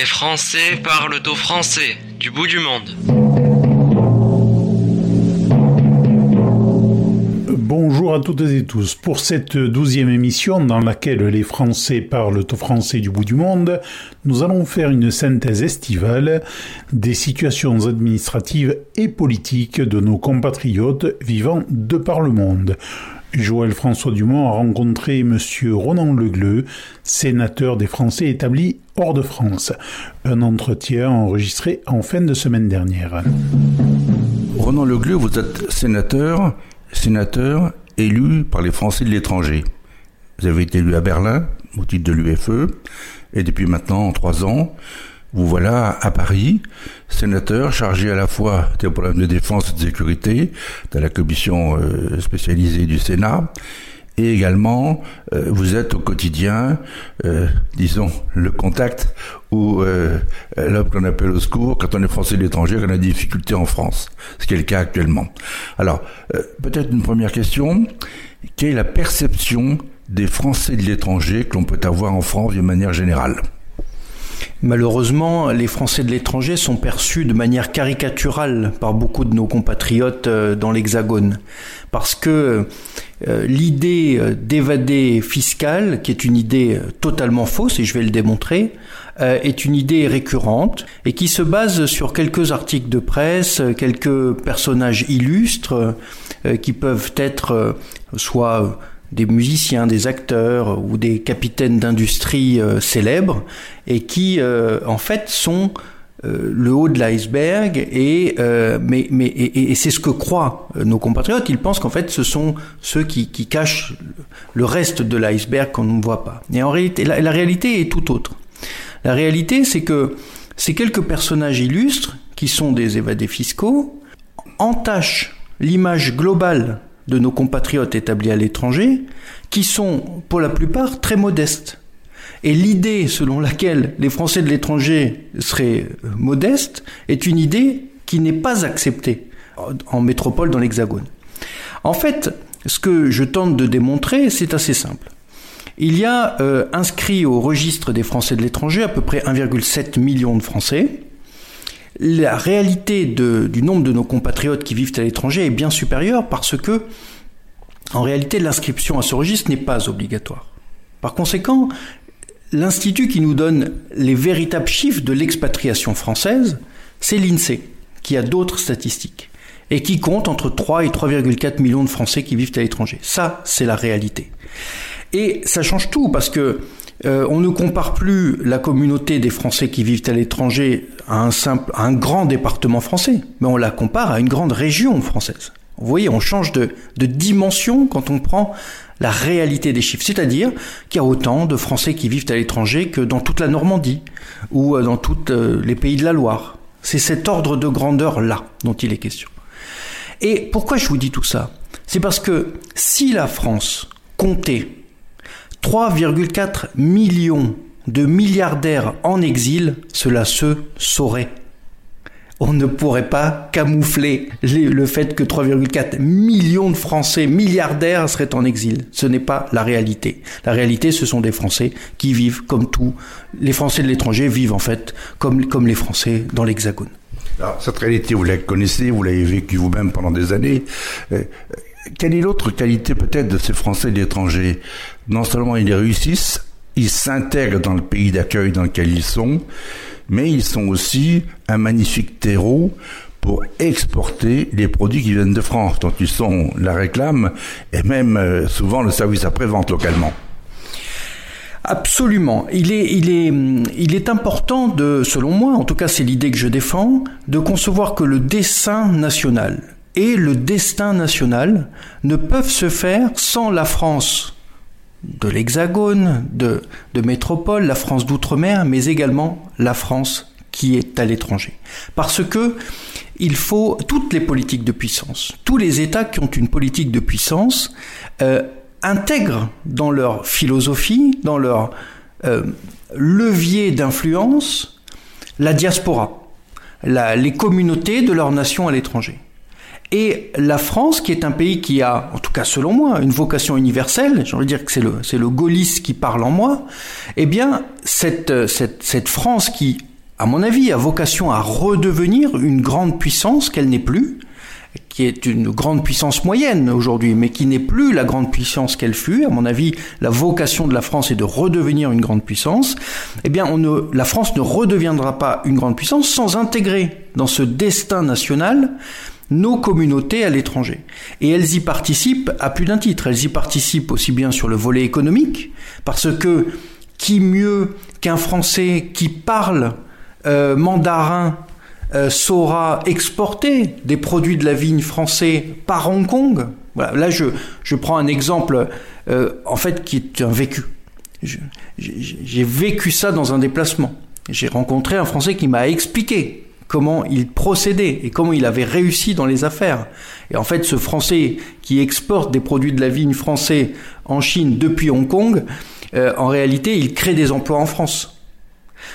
Les Français parlent au français du bout du monde. Bonjour à toutes et tous. Pour cette douzième émission dans laquelle les Français parlent au français du bout du monde, nous allons faire une synthèse estivale des situations administratives et politiques de nos compatriotes vivant de par le monde. Joël François Dumont a rencontré M. Ronan Legleux, sénateur des Français établis de France. Un entretien enregistré en fin de semaine dernière. Ronan Legleux, vous êtes sénateur, sénateur élu par les Français de l'étranger. Vous avez été élu à Berlin au titre de l'UFE et depuis maintenant trois ans, vous voilà à Paris, sénateur chargé à la fois des problèmes de défense et de sécurité dans la commission euh, spécialisée du Sénat, et également euh, vous êtes au quotidien, euh, disons, le contact ou l'homme qu'on appelle au secours quand on est français de l'étranger, qu'on a des difficultés en France, ce qui est le cas actuellement. Alors, peut-être une première question, quelle est la perception des Français de l'étranger que l'on peut avoir en France de manière générale? Malheureusement, les Français de l'étranger sont perçus de manière caricaturale par beaucoup de nos compatriotes euh, dans l'Hexagone. Parce que euh, l'idée euh, d'évader fiscal, qui est une idée totalement fausse, et je vais le démontrer, est une idée récurrente et qui se base sur quelques articles de presse, quelques personnages illustres qui peuvent être soit des musiciens, des acteurs ou des capitaines d'industrie euh, célèbres et qui euh, en fait sont euh, le haut de l'iceberg et mais mais et, c'est ce que croient nos compatriotes. Ils pensent qu'en fait ce sont ceux qui, qui cachent le reste de l'iceberg qu'on ne voit pas. Et en réalité, la, la réalité est tout autre. La réalité, c'est que ces quelques personnages illustres qui sont des évadés fiscaux entachent l'image globale de nos compatriotes établis à l'étranger, qui sont pour la plupart très modestes. Et l'idée selon laquelle les Français de l'étranger seraient euh, modestes est une idée qui n'est pas acceptée en métropole dans l'Hexagone. En fait, ce que je tente de démontrer, c'est assez simple. Il y a euh, inscrit au registre des Français de l'étranger à peu près 1,7 million de Français, la réalité du nombre de nos compatriotes qui vivent à l'étranger est bien supérieure parce que, en réalité, l'inscription à ce registre n'est pas obligatoire. Par conséquent, l'institut qui nous donne les véritables chiffres de l'expatriation française, c'est l'INSEE, qui a d'autres statistiques et qui compte entre 3 et 3,4 millions de Français qui vivent à l'étranger. Ça, c'est la réalité. Et ça change tout parce que euh, on ne compare plus la communauté des Français qui vivent à l'étranger à un simple, un grand département français, mais on la compare à une grande région française. Vous voyez, on change de, de dimension quand on prend la réalité des chiffres. C'est-à-dire qu'il y a autant de Français qui vivent à l'étranger que dans toute la Normandie ou euh, dans tous euh, les pays de la Loire. C'est cet ordre de grandeur-là dont il est question. Et pourquoi je vous dis tout ça? C'est parce que si la France comptait 3,4 millions de milliardaires en exil, cela se saurait. On ne pourrait pas camoufler le fait que 3,4 millions de Français milliardaires seraient en exil. Ce n'est pas la réalité. La réalité, ce sont des Français qui vivent comme tous les Français de l'étranger vivent en fait comme, comme les Français dans l'Hexagone. Alors, cette réalité, vous la connaissez, vous l'avez vécue vous-même pendant des années. Euh, quelle est l'autre qualité peut-être de ces Français de l'étranger? Non seulement ils réussissent, ils s'intègrent dans le pays d'accueil dans lequel ils sont, mais ils sont aussi un magnifique terreau pour exporter les produits qui viennent de France, dont ils sont la réclame et même euh, souvent le service après-vente localement. Absolument. Il est, il, est, il est important de, selon moi, en tout cas c'est l'idée que je défends, de concevoir que le dessin national, et le destin national ne peuvent se faire sans la France de l'Hexagone, de, de métropole, la France d'outre-mer, mais également la France qui est à l'étranger. Parce que il faut toutes les politiques de puissance, tous les États qui ont une politique de puissance euh, intègrent dans leur philosophie, dans leur euh, levier d'influence, la diaspora, les communautés de leur nation à l'étranger. Et la France, qui est un pays qui a, en tout cas selon moi, une vocation universelle, j'ai envie de dire que c'est le, c'est le gaulliste qui parle en moi, eh bien, cette, cette, cette France qui à mon avis, a vocation à redevenir une grande puissance qu'elle n'est plus, qui est une grande puissance moyenne aujourd'hui, mais qui n'est plus la grande puissance qu'elle fut. À mon avis, la vocation de la France est de redevenir une grande puissance. Eh bien, on ne, la France ne redeviendra pas une grande puissance sans intégrer dans ce destin national nos communautés à l'étranger. Et elles y participent à plus d'un titre. Elles y participent aussi bien sur le volet économique, parce que qui mieux qu'un Français qui parle euh, mandarin euh, saura exporter des produits de la vigne français par Hong Kong? Voilà, là, je, je prends un exemple, euh, en fait, qui est un vécu. J'ai vécu ça dans un déplacement. J'ai rencontré un Français qui m'a expliqué comment il procédait et comment il avait réussi dans les affaires. Et en fait, ce Français qui exporte des produits de la vigne français en Chine depuis Hong Kong, en réalité, il crée des emplois en France.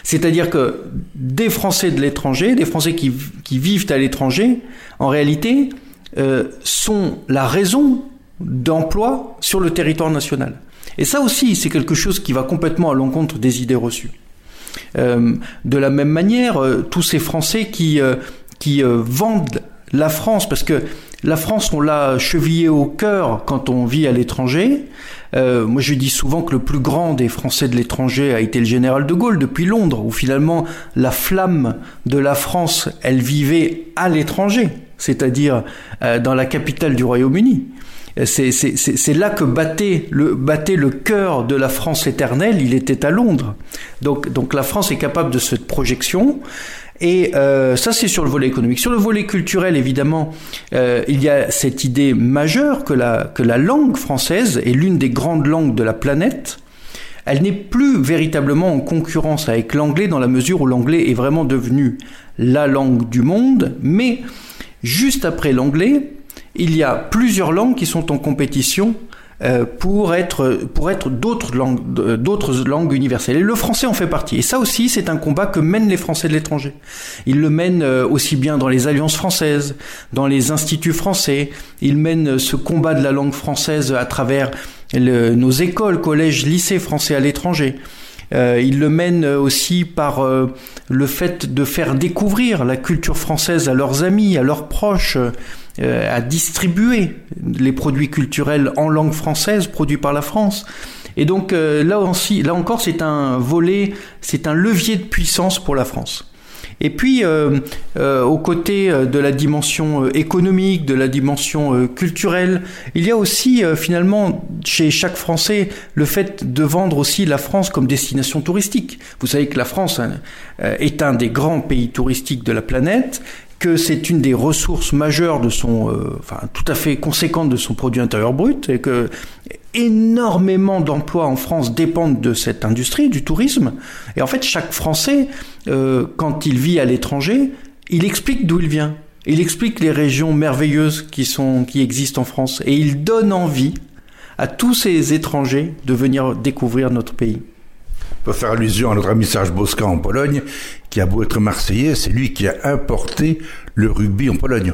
C'est-à-dire que des Français de l'étranger, des Français qui, vivent à l'étranger, en réalité, euh, sont la raison d'emploi sur le territoire national. Et ça aussi, c'est quelque chose qui va complètement à l'encontre des idées reçues. Euh, de la même manière, euh, tous ces Français qui, qui vendent la France, parce que la France, on l'a chevillée au cœur quand on vit à l'étranger. Euh, moi, je dis souvent que le plus grand des Français de l'étranger a été le général de Gaulle depuis Londres, où finalement la flamme de la France, elle vivait à l'étranger, c'est-à-dire euh, dans la capitale du Royaume-Uni. C'est là que battait le, battait le cœur de la France éternelle, il était à Londres. Donc, donc la France est capable de cette projection. Et euh, ça, c'est sur le volet économique. Sur le volet culturel, évidemment, euh, il y a cette idée majeure que la, que la langue française est l'une des grandes langues de la planète. Elle n'est plus véritablement en concurrence avec l'anglais dans la mesure où l'anglais est vraiment devenu la langue du monde, mais juste après l'anglais, il y a plusieurs langues qui sont en compétition euh, pour être pour être d'autres langues d'autres langues universelles. Et le français en fait partie. Et ça aussi c'est un combat que mènent les français de l'étranger. Ils le mènent euh, aussi bien dans les alliances françaises dans les instituts français. Ils mènent ce combat de la langue française à travers nos écoles collèges lycées français à l'étranger. Euh, ils le mènent aussi par euh, le fait de faire découvrir la culture française à leurs amis, à leurs proches, euh, à distribuer les produits culturels en langue française produits par la France. Et donc euh, là aussi, là encore, c'est un volet, c'est un levier de puissance pour la France. Et puis, euh, euh, aux côtés de la dimension économique, de la dimension culturelle, il y a aussi finalement chez chaque Français le fait de vendre aussi la France comme destination touristique. Vous savez que la France hein, est un des grands pays touristiques de la planète que c'est une des ressources majeures de son, euh, enfin tout à fait conséquente de son produit intérieur brut, et que énormément d'emplois en France dépendent de cette industrie, du tourisme. Et en fait, chaque Français, euh, quand il vit à l'étranger, il explique d'où il vient. Il explique les régions merveilleuses qui sont, qui existent en France, et il donne envie à tous ces étrangers de venir découvrir notre pays peut faire allusion à notre ami Serge Bosca en Pologne, qui a beau être marseillais, c'est lui qui a importé le rugby en Pologne.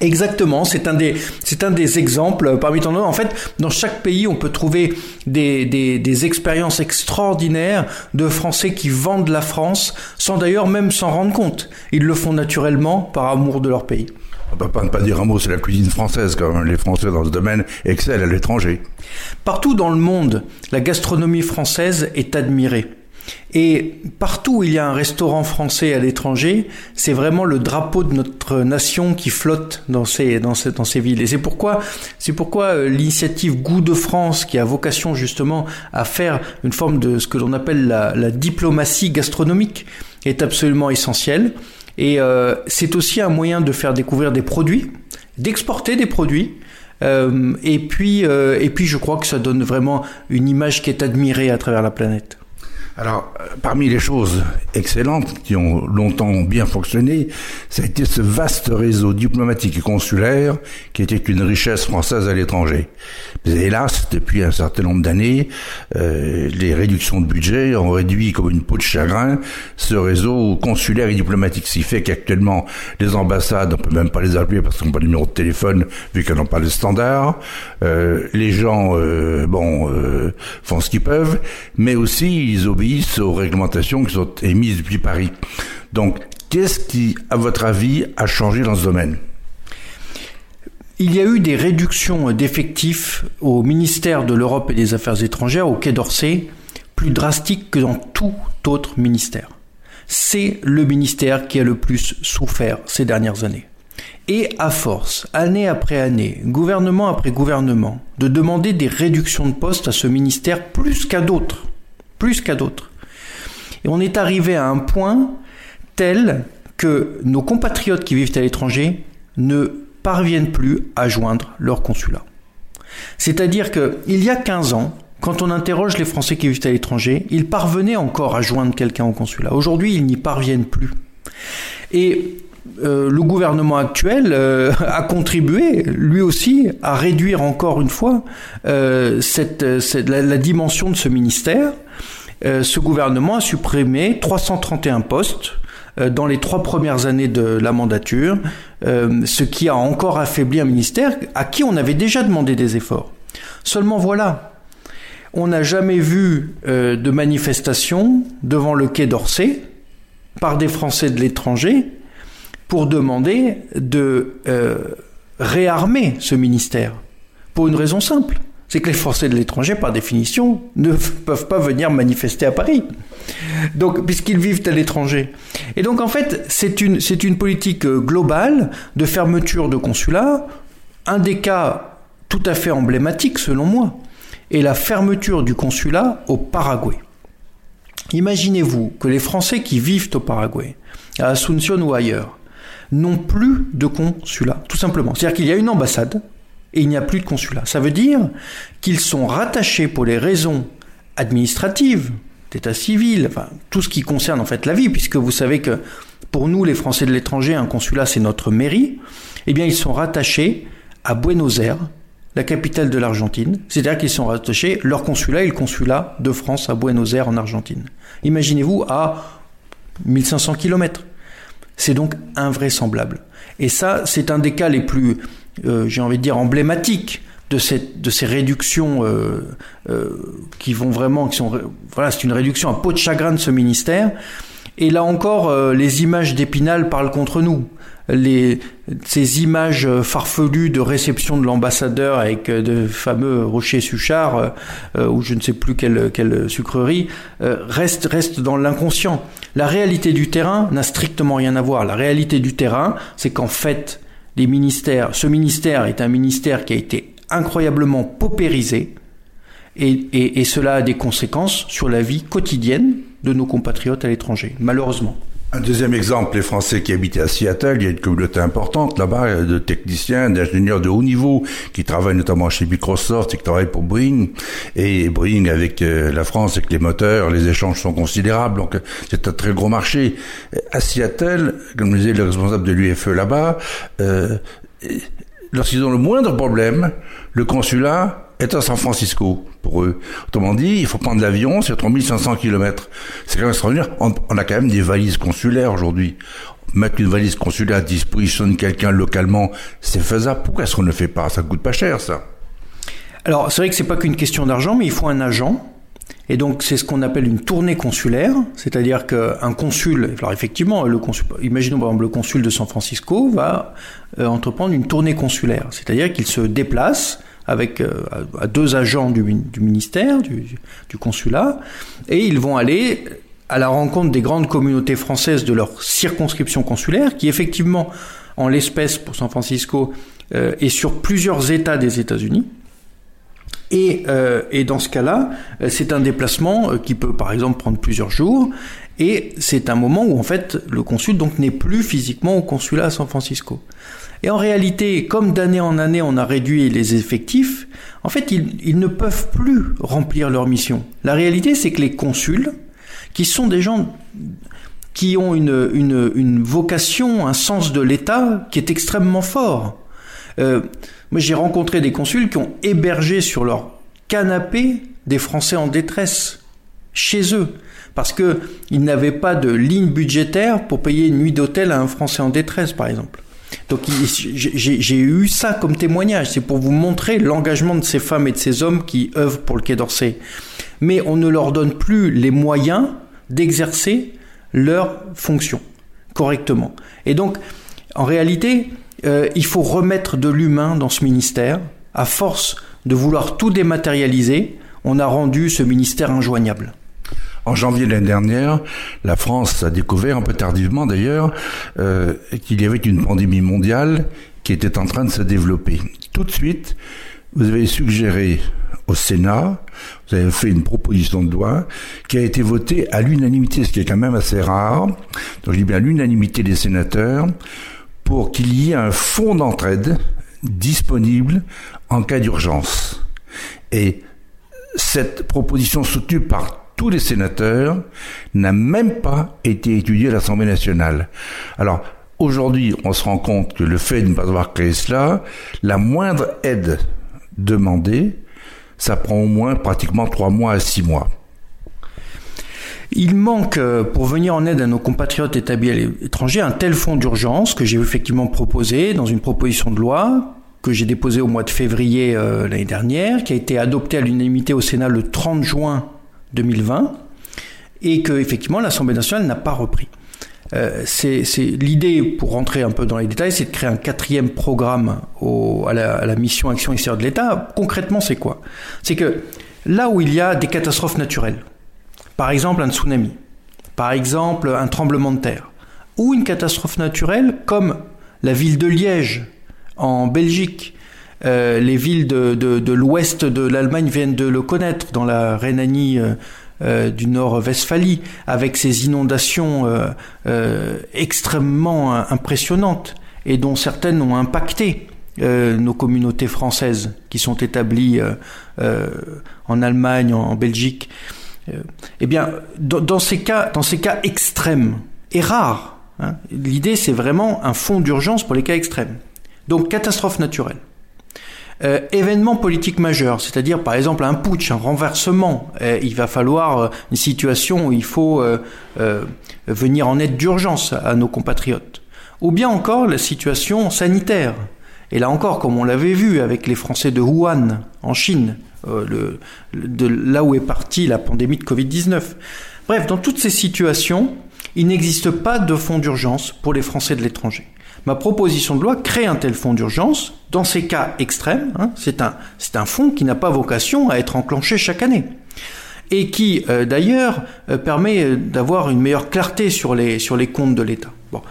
Exactement, c'est un des exemples parmi tant d'autres. En fait, dans chaque pays, on peut trouver des expériences extraordinaires de Français qui vendent la France sans d'ailleurs même s'en rendre compte. Ils le font naturellement par amour de leur pays. On peut pas ne dire un mot sur la cuisine française, quand les Français dans ce domaine excellent à l'étranger. Partout dans le monde, la gastronomie française est admirée. Et partout où il y a un restaurant français à l'étranger, c'est vraiment le drapeau de notre nation qui flotte dans ces, dans dans ces villes. Et c'est pourquoi, c'est pourquoi euh, l'initiative Goût de France, qui a vocation justement à faire une forme de ce que l'on appelle la diplomatie gastronomique, est absolument essentielle. Et euh, c'est aussi un moyen de faire découvrir des produits, d'exporter des produits. Euh, et puis, euh, et puis, je crois que ça donne vraiment une image qui est admirée à travers la planète. Alors, euh, parmi les choses excellentes qui ont longtemps bien fonctionné, ça a été ce vaste réseau diplomatique et consulaire qui était une richesse française à l'étranger. Mais hélas, depuis un certain nombre d'années, euh, les réductions de budget ont réduit comme une peau de chagrin ce réseau consulaire et diplomatique. Ce qui fait qu'actuellement, les ambassades, on peut même pas les appeler parce qu'on n'a pas de numéro de téléphone vu qu'elles n'ont pas le standard. Euh, les gens, euh, bon, font ce qu'ils peuvent, mais aussi ils obéissent aux réglementations qui sont émises depuis Paris. Donc, qu'est-ce qui, à votre avis, a changé dans ce domaine? Il y a eu des réductions d'effectifs au ministère de l'Europe et des Affaires étrangères, au Quai d'Orsay, plus drastiques que dans tout autre ministère. C'est le ministère qui a le plus souffert ces dernières années. Et à force, année après année, gouvernement après gouvernement, de demander des réductions de postes à ce ministère plus qu'à d'autres, plus qu'à d'autres. Et on est arrivé à un point tel que nos compatriotes qui vivent à l'étranger ne parviennent plus à joindre leur consulat. C'est-à-dire qu'il y a 15 ans, quand on interroge les Français qui vivent à l'étranger, ils parvenaient encore à joindre quelqu'un au consulat. Aujourd'hui, ils n'y parviennent plus. Et euh, le gouvernement actuel euh, a contribué, lui aussi, à réduire encore une fois euh, la, dimension de ce ministère. Ce gouvernement a supprimé 331 postes dans les trois premières années de la mandature, ce qui a encore affaibli un ministère à qui on avait déjà demandé des efforts. Seulement voilà, on n'a jamais vu de manifestation devant le quai d'Orsay par des Français de l'étranger pour demander de euh, réarmer ce ministère. Pour une raison simple, c'est que les Français de l'étranger, par définition, ne peuvent pas venir manifester à Paris. Puisqu'ils vivent à l'étranger. Et donc, en fait, c'est une, politique globale de fermeture de consulats. Un des cas tout à fait emblématique, selon moi, est la fermeture du consulat au Paraguay. Imaginez-vous que les Français qui vivent au Paraguay, à Asunción ou ailleurs, n'ont plus de consulat, tout simplement. C'est-à-dire qu'il y a une ambassade et il n'y a plus de consulat. Ça veut dire qu'ils sont rattachés pour les raisons administratives, d'état civil, enfin tout ce qui concerne en fait la vie, puisque vous savez que pour nous les Français de l'étranger, un consulat c'est notre mairie. Eh bien, ils sont rattachés à Buenos Aires, la capitale de l'Argentine. C'est-à-dire qu'ils sont rattachés leur consulat et le consulat de France à Buenos Aires en Argentine. Imaginez-vous à 1500 kilomètres. C'est donc invraisemblable. Et ça, c'est un des cas les plus, euh, j'ai envie de dire, emblématiques de, cette, de ces réductions euh, euh, qui vont vraiment, qui sont, voilà, c'est une réduction à peau de chagrin de ce ministère. Et là encore, euh, les images d'Épinal parlent contre nous les, ces images farfelues de réception de l'ambassadeur avec euh, de fameux rochers Suchard euh, euh, ou je ne sais plus quelle, quelle sucrerie restent, restent dans l'inconscient. La réalité du terrain n'a strictement rien à voir. La réalité du terrain, c'est qu'en fait, les ministères, ce ministère est un ministère qui a été incroyablement paupérisé et, cela a des conséquences sur la vie quotidienne de nos compatriotes à l'étranger, malheureusement. Un deuxième exemple, les Français qui habitaient à Seattle, il y a une communauté importante là-bas de techniciens, d'ingénieurs de haut niveau qui travaillent notamment chez Microsoft et qui travaillent pour Boeing. Et Boeing avec euh, la France, avec les moteurs, les échanges sont considérables. Donc c'est un très gros marché. À Seattle, comme disait le responsable de l'UFE là-bas, euh, lorsqu'ils ont le moindre problème, le consulat est à San Francisco pour eux. Autrement dit, il faut prendre l'avion, c'est 3500 km. C'est quand même extraordinaire. On, a quand même des valises consulaires aujourd'hui. Mettre une valise consulaire à disposition de quelqu'un localement, c'est faisable. Pourquoi est-ce qu'on ne le fait pas? Ça coûte pas cher, ça. Alors, c'est vrai que c'est pas qu'une question d'argent, mais il faut un agent. Et donc c'est ce qu'on appelle une tournée consulaire, c'est-à-dire qu'un consul, alors effectivement, le consul, imaginons par exemple le consul de San Francisco va euh, entreprendre une tournée consulaire, c'est-à-dire qu'il se déplace avec euh, deux agents du, ministère, du, consulat, et ils vont aller à la rencontre des grandes communautés françaises de leur circonscription consulaire, qui effectivement, en l'espèce pour San Francisco, euh, est sur plusieurs États des États-Unis. Et, euh, dans ce cas-là, euh, c'est un déplacement qui peut par exemple prendre plusieurs jours, et c'est un moment où en fait le consul donc n'est plus physiquement au consulat à San Francisco. Et en réalité, comme d'année en année on a réduit les effectifs, en fait ils, ne peuvent plus remplir leur mission. La réalité c'est que les consuls, qui sont des gens qui ont une, une, une vocation, un sens de l'État qui est extrêmement fort. Euh, moi j'ai rencontré des consuls qui ont hébergé sur leur canapé des Français en détresse chez eux parce que ils n'avaient pas de ligne budgétaire pour payer une nuit d'hôtel à un Français en détresse par exemple. Donc j'ai eu ça comme témoignage. C'est pour vous montrer l'engagement de ces femmes et de ces hommes qui œuvrent pour le Quai d'Orsay. mais on ne leur donne plus les moyens d'exercer leurs fonctions correctement. Et donc, en réalité, euh, il faut remettre de l'humain dans ce ministère. À force de vouloir tout dématérialiser, on a rendu ce ministère injoignable. En janvier l'année dernière, la France a découvert, un peu tardivement d'ailleurs, euh, qu'il y avait une pandémie mondiale qui était en train de se développer. Tout de suite, vous avez suggéré au Sénat, vous avez fait une proposition de loi qui a été votée à l'unanimité, ce qui est quand même assez rare. Donc je dis bien l'unanimité des sénateurs pour qu'il y ait un fonds d'entraide disponible en cas d'urgence. Et cette proposition soutenue par tous les sénateurs n'a même pas été étudiée à l'Assemblée nationale. Alors, aujourd'hui, on se rend compte que le fait de ne pas avoir créé cela, la moindre aide demandée, ça prend au moins pratiquement trois mois à six mois. Il manque, euh, pour venir en aide à nos compatriotes établis à l'étranger, un tel fonds d'urgence que j'ai effectivement proposé dans une proposition de loi que j'ai déposée au mois de février euh, l'année dernière, qui a été adoptée à l'unanimité au Sénat le 30 juin 2020, et que effectivement l'Assemblée nationale n'a pas repris. Euh, c'est l'idée, pour rentrer un peu dans les détails, c'est de créer un quatrième programme à, la, mission Action extérieure de l'État. Concrètement, c'est quoi? C'est que là où il y a des catastrophes naturelles, par exemple un tsunami, par exemple un tremblement de terre, ou une catastrophe naturelle comme la ville de Liège en Belgique, euh, les villes de, l'ouest de l'Allemagne viennent de le connaître, dans la Rhénanie euh, euh, du Nord-Westphalie, avec ces inondations extrêmement impressionnantes et dont certaines ont impacté nos communautés françaises qui sont établies en Allemagne, en, Belgique. eh bien, dans, dans, ces cas, dans ces cas extrêmes et rares, hein, l'idée c'est vraiment un fonds d'urgence pour les cas extrêmes. Donc, catastrophe naturelle. Euh, événement politique majeur, c'est-à-dire par exemple un putsch, un renversement, euh, il va falloir euh, une situation où il faut euh, euh, venir en aide d'urgence à nos compatriotes. Ou bien encore la situation sanitaire. Et là encore, comme on l'avait vu avec les Français de Wuhan, en Chine, le, là où est partie la pandémie de Covid-19. Bref, dans toutes ces situations, il n'existe pas de fonds d'urgence pour les Français de l'étranger. Ma proposition de loi crée un tel fonds d'urgence dans ces cas extrêmes. Hein, c'est un, fonds qui n'a pas vocation à être enclenché chaque année et qui euh, d'ailleurs euh, permet d'avoir une meilleure clarté sur les, sur les comptes de l'État. Bon.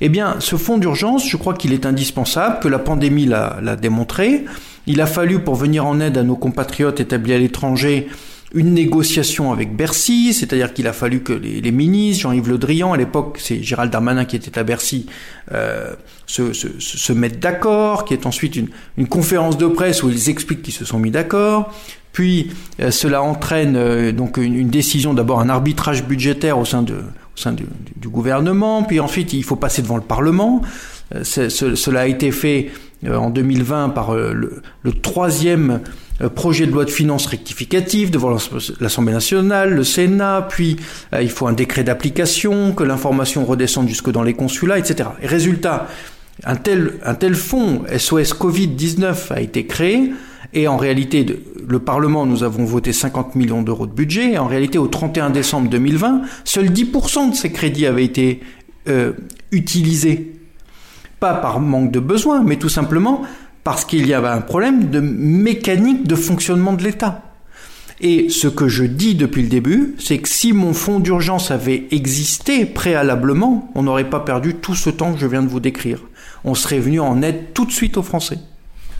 Eh bien, ce fonds d'urgence, je crois qu'il est indispensable, que la pandémie l'a démontré. Il a fallu, pour venir en aide à nos compatriotes établis à l'étranger, une négociation avec Bercy, c'est-à-dire qu'il a fallu que les, ministres, Jean-Yves Le Drian, à l'époque c'est Gérald Darmanin qui était à Bercy, euh, se, se, mettent d'accord, qui est ensuite une, conférence de presse où ils expliquent qu'ils se sont mis d'accord, puis euh, cela entraîne euh, donc une, décision, d'abord un arbitrage budgétaire au sein, de, au sein du, du, gouvernement, puis ensuite il faut passer devant le Parlement. Cela a été fait en 2020 par le, le troisième projet de loi de finances rectificative devant l'Assemblée nationale, le Sénat, puis euh, il faut un décret d'application, que l'information redescende jusque dans les consulats, etc. Et résultat, un tel, un tel fonds SOS Covid-19 a été créé, et en réalité, le Parlement, nous avons voté 50 millions d'euros de budget, et en réalité, au 31 décembre 2020, seuls 10% de ces crédits avaient été euh, utilisés. Pas par manque de besoin, mais tout simplement parce qu'il y avait un problème de mécanique de fonctionnement de l'État. Et ce que je dis depuis le début, c'est que si mon fonds d'urgence avait existé préalablement, on n'aurait pas perdu tout ce temps que je viens de vous décrire. On serait venu en aide tout de suite aux Français.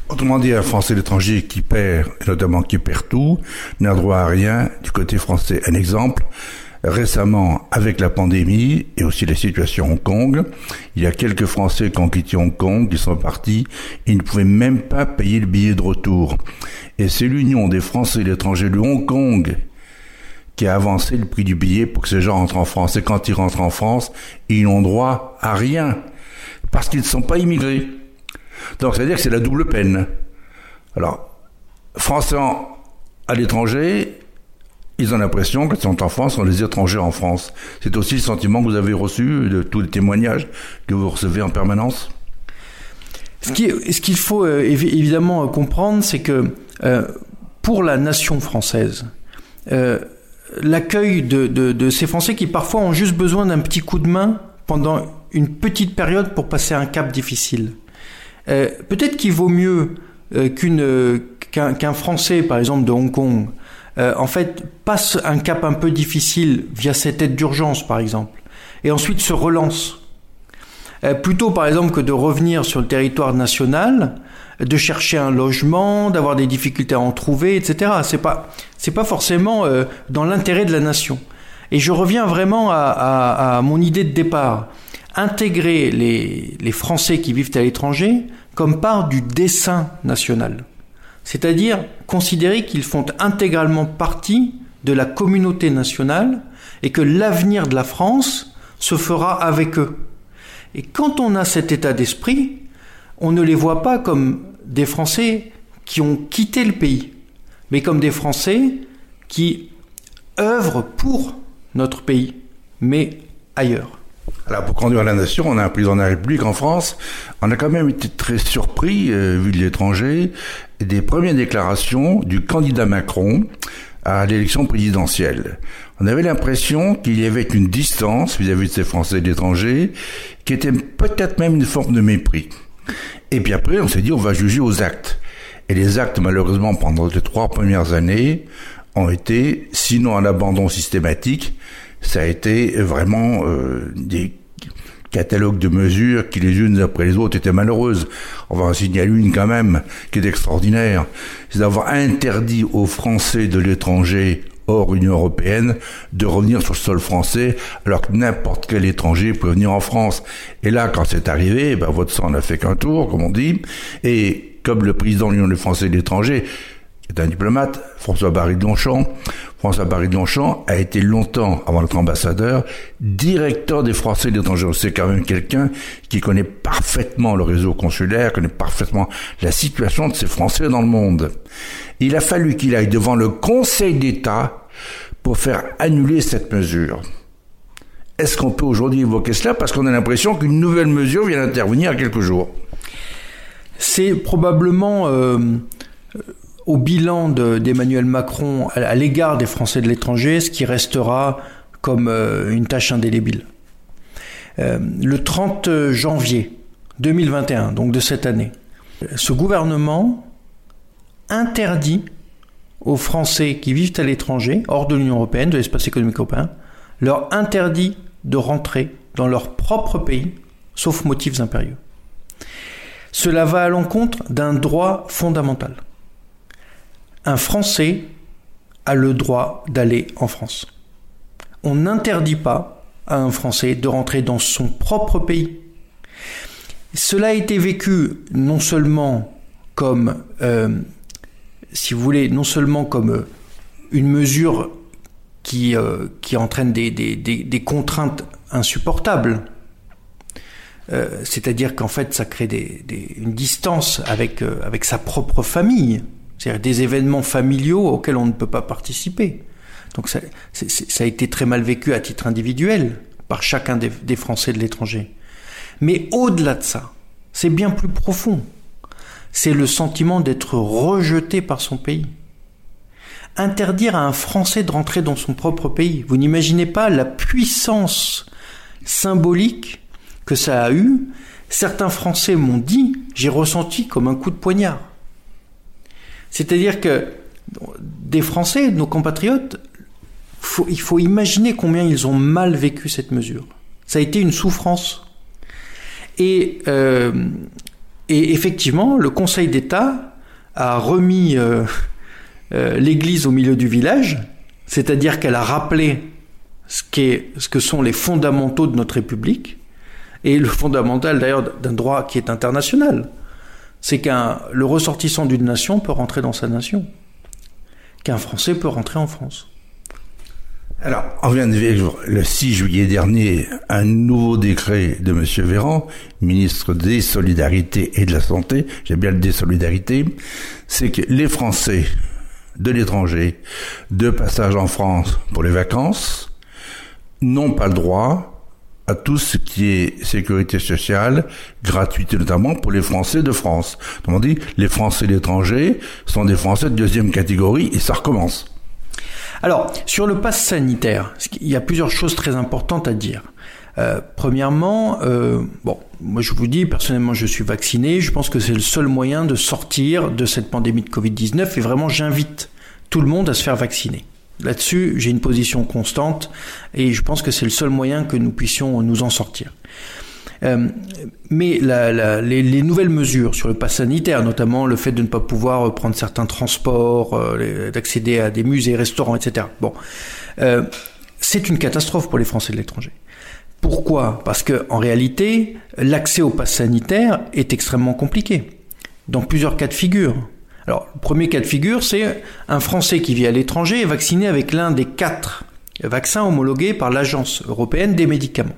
Autrement dit, un Français l'étranger qui perd, et notamment qui perd tout, n'a droit à rien du côté français. Un exemple, récemment, avec la pandémie et aussi la situation à Hong Kong, il y a quelques Français qui ont quitté Hong Kong, qui sont partis, ils ne pouvaient même pas payer le billet de retour. Et c'est l'Union des Français et l'étranger de Hong Kong qui a avancé le prix du billet pour que ces gens rentrent en France. Et quand ils rentrent en France, ils n'ont droit à rien, parce qu'ils ne sont pas immigrés. Donc, c'est-à-dire que c'est la double peine. Alors, Français à l'étranger, ils ont l'impression qu'ils sont en France, sont les étrangers en France. C'est aussi le sentiment que vous avez reçu de tous les témoignages que vous recevez en permanence? Ce qu'il ce qu'il faut euh, évidemment comprendre, c'est que euh, pour la nation française, euh, l'accueil de, de, ces Français qui parfois ont juste besoin d'un petit coup de main pendant une petite période pour passer un cap difficile. Euh, peut-être qu'il vaut mieux euh, qu'un Français, par exemple de Hong Kong, en fait passe un cap un peu difficile via cette aide d'urgence, par exemple, et ensuite se relance. plutôt, par exemple, que de revenir sur le territoire national de chercher un logement, d'avoir des difficultés à en trouver, etc. C'est pas c'est pas forcément euh, dans l'intérêt de la nation. Et je reviens vraiment à, mon idée de départ. Intégrer les, les Français qui vivent à l'étranger comme part du dessin national. C'est-à-dire considérer qu'ils font intégralement partie de la communauté nationale et que l'avenir de la France se fera avec eux. Et quand on a cet état d'esprit, on ne les voit pas comme des Français qui ont quitté le pays, mais comme des Français qui œuvrent pour notre pays, mais ailleurs. Alors pour conduire la nation, on a un président de la République en France. On a quand même été très surpris, euh, vu de l'étranger, des premières déclarations du candidat Macron à l'élection présidentielle. On avait l'impression qu'il y avait une distance vis-à-vis -vis de ces Français d'étranger, qui était peut-être même une forme de mépris. Et puis après, on s'est dit, on va juger aux actes. Et les actes, malheureusement, pendant les trois premières années, ont été, sinon un abandon systématique, ça a été vraiment euh, des catalogues de mesures qui les unes après les autres étaient malheureuses. On va en signaler une quand même qui est extraordinaire. C'est d'avoir interdit aux Français de l'étranger hors Union européenne de revenir sur le sol français alors que n'importe quel étranger peut venir en France. Et là, quand c'est arrivé, ben, votre sang n'a fait qu'un tour, comme on dit, et comme le président de l'Union des Français de l'étranger est un diplomate, François Barry de Longchamp, François Barry de Longchamp a été longtemps, avant d'être ambassadeur, directeur des Français de l'étranger. C'est quand même quelqu'un qui connaît parfaitement le réseau consulaire, connaît parfaitement la situation de ces Français dans le monde. Il a fallu qu'il aille devant le Conseil d'État pour faire annuler cette mesure. Est-ce qu'on peut aujourd'hui évoquer cela? Parce qu'on a l'impression qu'une nouvelle mesure vient d'intervenir à quelques jours C'est probablement euh, au bilan d'Emmanuel Macron à, l'égard des Français de l'étranger ce qui restera comme euh, une tâche indélébile. Euh, le 30 janvier 2021, donc de cette année, ce gouvernement interdit aux Français qui vivent à l'étranger, hors de l'Union européenne, de l'espace économique européen, leur interdit de rentrer dans leur propre pays, sauf motifs impérieux. Cela va à l'encontre d'un droit fondamental. Un Français a le droit d'aller en France. On n'interdit pas à un Français de rentrer dans son propre pays. Cela a été vécu non seulement comme euh, si vous voulez, non seulement comme euh, une mesure qui, euh, entraîne des, contraintes insupportables, c'est-à-dire qu'en fait ça crée une distance avec sa propre famille, c'est-à-dire des événements familiaux auxquels on ne peut pas participer. Donc ça, a été très mal vécu à titre individuel par chacun des Français de l'étranger. Mais au-delà de ça, c'est bien plus profond c'est le sentiment d'être rejeté par son pays. Interdire à un Français de rentrer dans son propre pays, vous n'imaginez pas la puissance symbolique que ça a eu. Certains Français m'ont dit, j'ai ressenti comme un coup de poignard. C'est-à-dire que des Français, nos compatriotes, il faut imaginer combien ils ont mal vécu cette mesure. Ça a été une souffrance. Et euh, effectivement, le Conseil d'État a remis euh, euh, l'Église au milieu du village, c'est-à-dire qu'elle a rappelé ce que sont les fondamentaux de notre République, et le fondamental d'ailleurs d'un droit qui est international, c'est qu'un le ressortissant d'une nation peut rentrer dans sa nation, qu'un Français peut rentrer en France. Alors, on vient de vivre le 6 juillet dernier un nouveau décret de M. Véran, ministre des Solidarités et de la Santé, j'aime bien le des Solidarités, c'est que les Français de l'étranger, de passage en France pour les vacances, n'ont pas le droit à tout ce qui est sécurité sociale, gratuité notamment pour les Français de France. Autrement dit, les Français de l'étranger sont des Français de deuxième catégorie et ça recommence. Alors, sur le pass sanitaire, il y a plusieurs choses très importantes à dire. Euh, premièrement, euh, bon, moi je vous dis, personnellement je suis vacciné, je pense que c'est le seul moyen de sortir de cette pandémie de Covid-19 et vraiment j'invite tout le monde à se faire vacciner. Là-dessus, j'ai une position constante et je pense que c'est le seul moyen que nous puissions nous en sortir. Euh, mais les, nouvelles mesures sur le pass sanitaire, notamment le fait de ne pas pouvoir prendre certains transports, euh, d'accéder à des musées, restaurants, etc. Bon, euh, c'est une catastrophe pour les Français de l'étranger. Pourquoi? Parce que en réalité, l'accès au pass sanitaire est extrêmement compliqué dans plusieurs cas de figure. Alors, le premier cas de figure, c'est un Français qui vit à l'étranger et vacciné avec l'un des quatre vaccins homologués par l'Agence européenne des médicaments.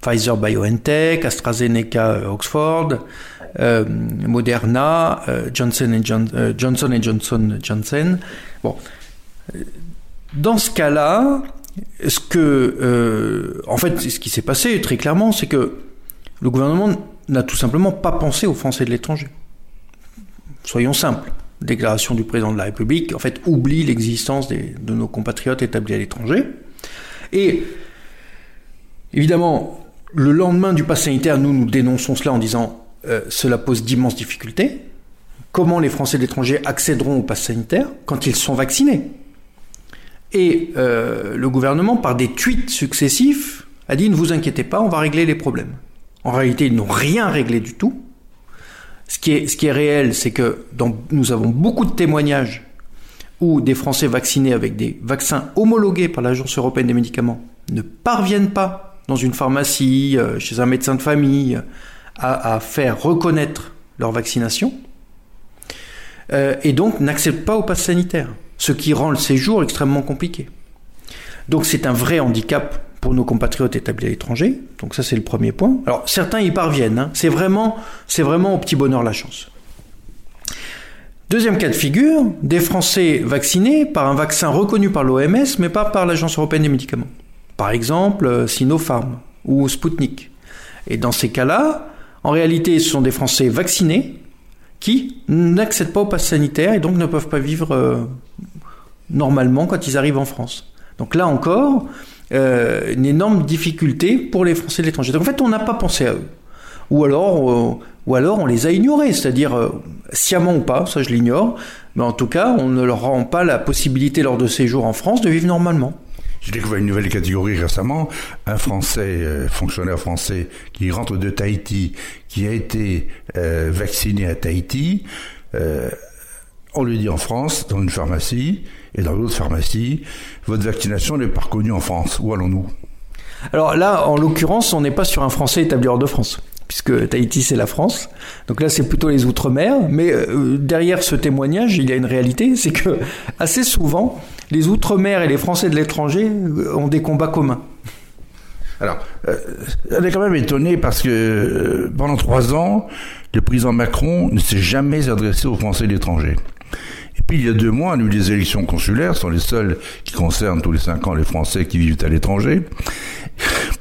Pfizer BioNTech, AstraZeneca euh, Oxford, euh, Moderna, euh, Johnson, John, Johnson Johnson Johnson. Dans ce cas-là, en fait, ce qui s'est passé très clairement, c'est que le gouvernement n'a tout simplement pas pensé aux Français de l'étranger. Soyons simples. Déclaration du président de la République, en fait, oublie l'existence de nos compatriotes établis à l'étranger. Et évidemment, le lendemain du pass sanitaire, nous nous dénonçons cela en disant euh, cela pose d'immenses difficultés. Comment les Français de l'étranger accéderont au pass sanitaire quand ils sont vaccinés? Et euh, le gouvernement, par des tweets successifs, a dit ne vous inquiétez pas, on va régler les problèmes. En réalité, ils n'ont rien réglé du tout. Ce qui est, réel, c'est que nous avons beaucoup de témoignages où des Français vaccinés avec des vaccins homologués par l'Agence européenne des médicaments ne parviennent pas dans une pharmacie, euh, chez un médecin de famille, à, faire reconnaître leur vaccination, euh, et donc n'acceptent pas au pass sanitaire, ce qui rend le séjour extrêmement compliqué. Donc c'est un vrai handicap pour nos compatriotes établis à l'étranger. Donc ça c'est le premier point. Alors certains y parviennent. Hein. C'est vraiment, c'est vraiment au petit bonheur la chance. Deuxième cas de figure, des Français vaccinés par un vaccin reconnu par l'OMS mais pas par l'Agence européenne des médicaments. Par exemple, euh, Sinopharm ou Sputnik. Et dans ces cas-là, en réalité, ce sont des Français vaccinés qui n'accèdent pas au pass sanitaire et donc ne peuvent pas vivre euh, normalement quand ils arrivent en France. Donc là encore, euh, une énorme difficulté pour les Français de l'étranger. Donc en fait, on n'a pas pensé à eux. Ou alors, ou alors on les a ignorés, c'est-à-dire sciemment ou pas, ça je l'ignore, mais en tout cas, on ne leur rend pas la possibilité lors de séjour en France de vivre normalement. J'ai découvert une nouvelle catégorie récemment, un Français, euh, fonctionnaire français, qui rentre de Tahiti, qui a été euh, vacciné à Tahiti. Euh, on lui dit en France, dans une pharmacie et dans d'autres pharmacies, votre vaccination n'est pas reconnue en France. Où allons-nous? Alors là, en l'occurrence, on n'est pas sur un Français établi hors de France puisque Tahiti c'est la France. Donc là c'est plutôt les outre-mer, mais euh, derrière ce témoignage il y a une réalité, c'est que assez souvent les outre-mer et les Français de l'étranger euh, ont des combats communs. Alors, euh, on est quand même étonné parce que pendant trois ans, le président Macron ne s'est jamais adressé aux Français de l'étranger. Puis il y a deux mois, on a eu des élections consulaires, ce sont les seules qui concernent tous les cinq ans les Français qui vivent à l'étranger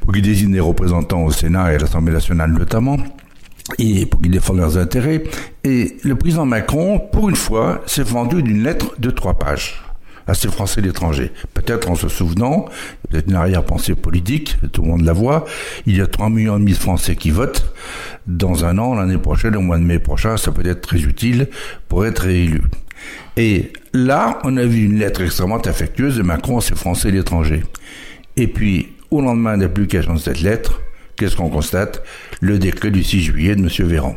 pour qu'ils désignent des représentants au Sénat et à l'Assemblée nationale notamment, et pour qu'ils défendent leurs intérêts. Et le président Macron, pour une fois, s'est vendu d'une lettre de trois pages à ces Français d'étranger. Peut-être en se souvenant, peut-être une arrière-pensée politique, tout le monde la voit, il y a 3 millions et demi de Français qui votent. Dans un an, l'année prochaine, au mois de mai prochain, ça peut être très utile pour être réélu. Et là, on a vu une lettre extrêmement affectueuse de Macron à ces Français d'étranger. Et puis, au lendemain de l'application de cette lettre, qu'est-ce qu'on constate? Le décret du 6 juillet de M. Véran.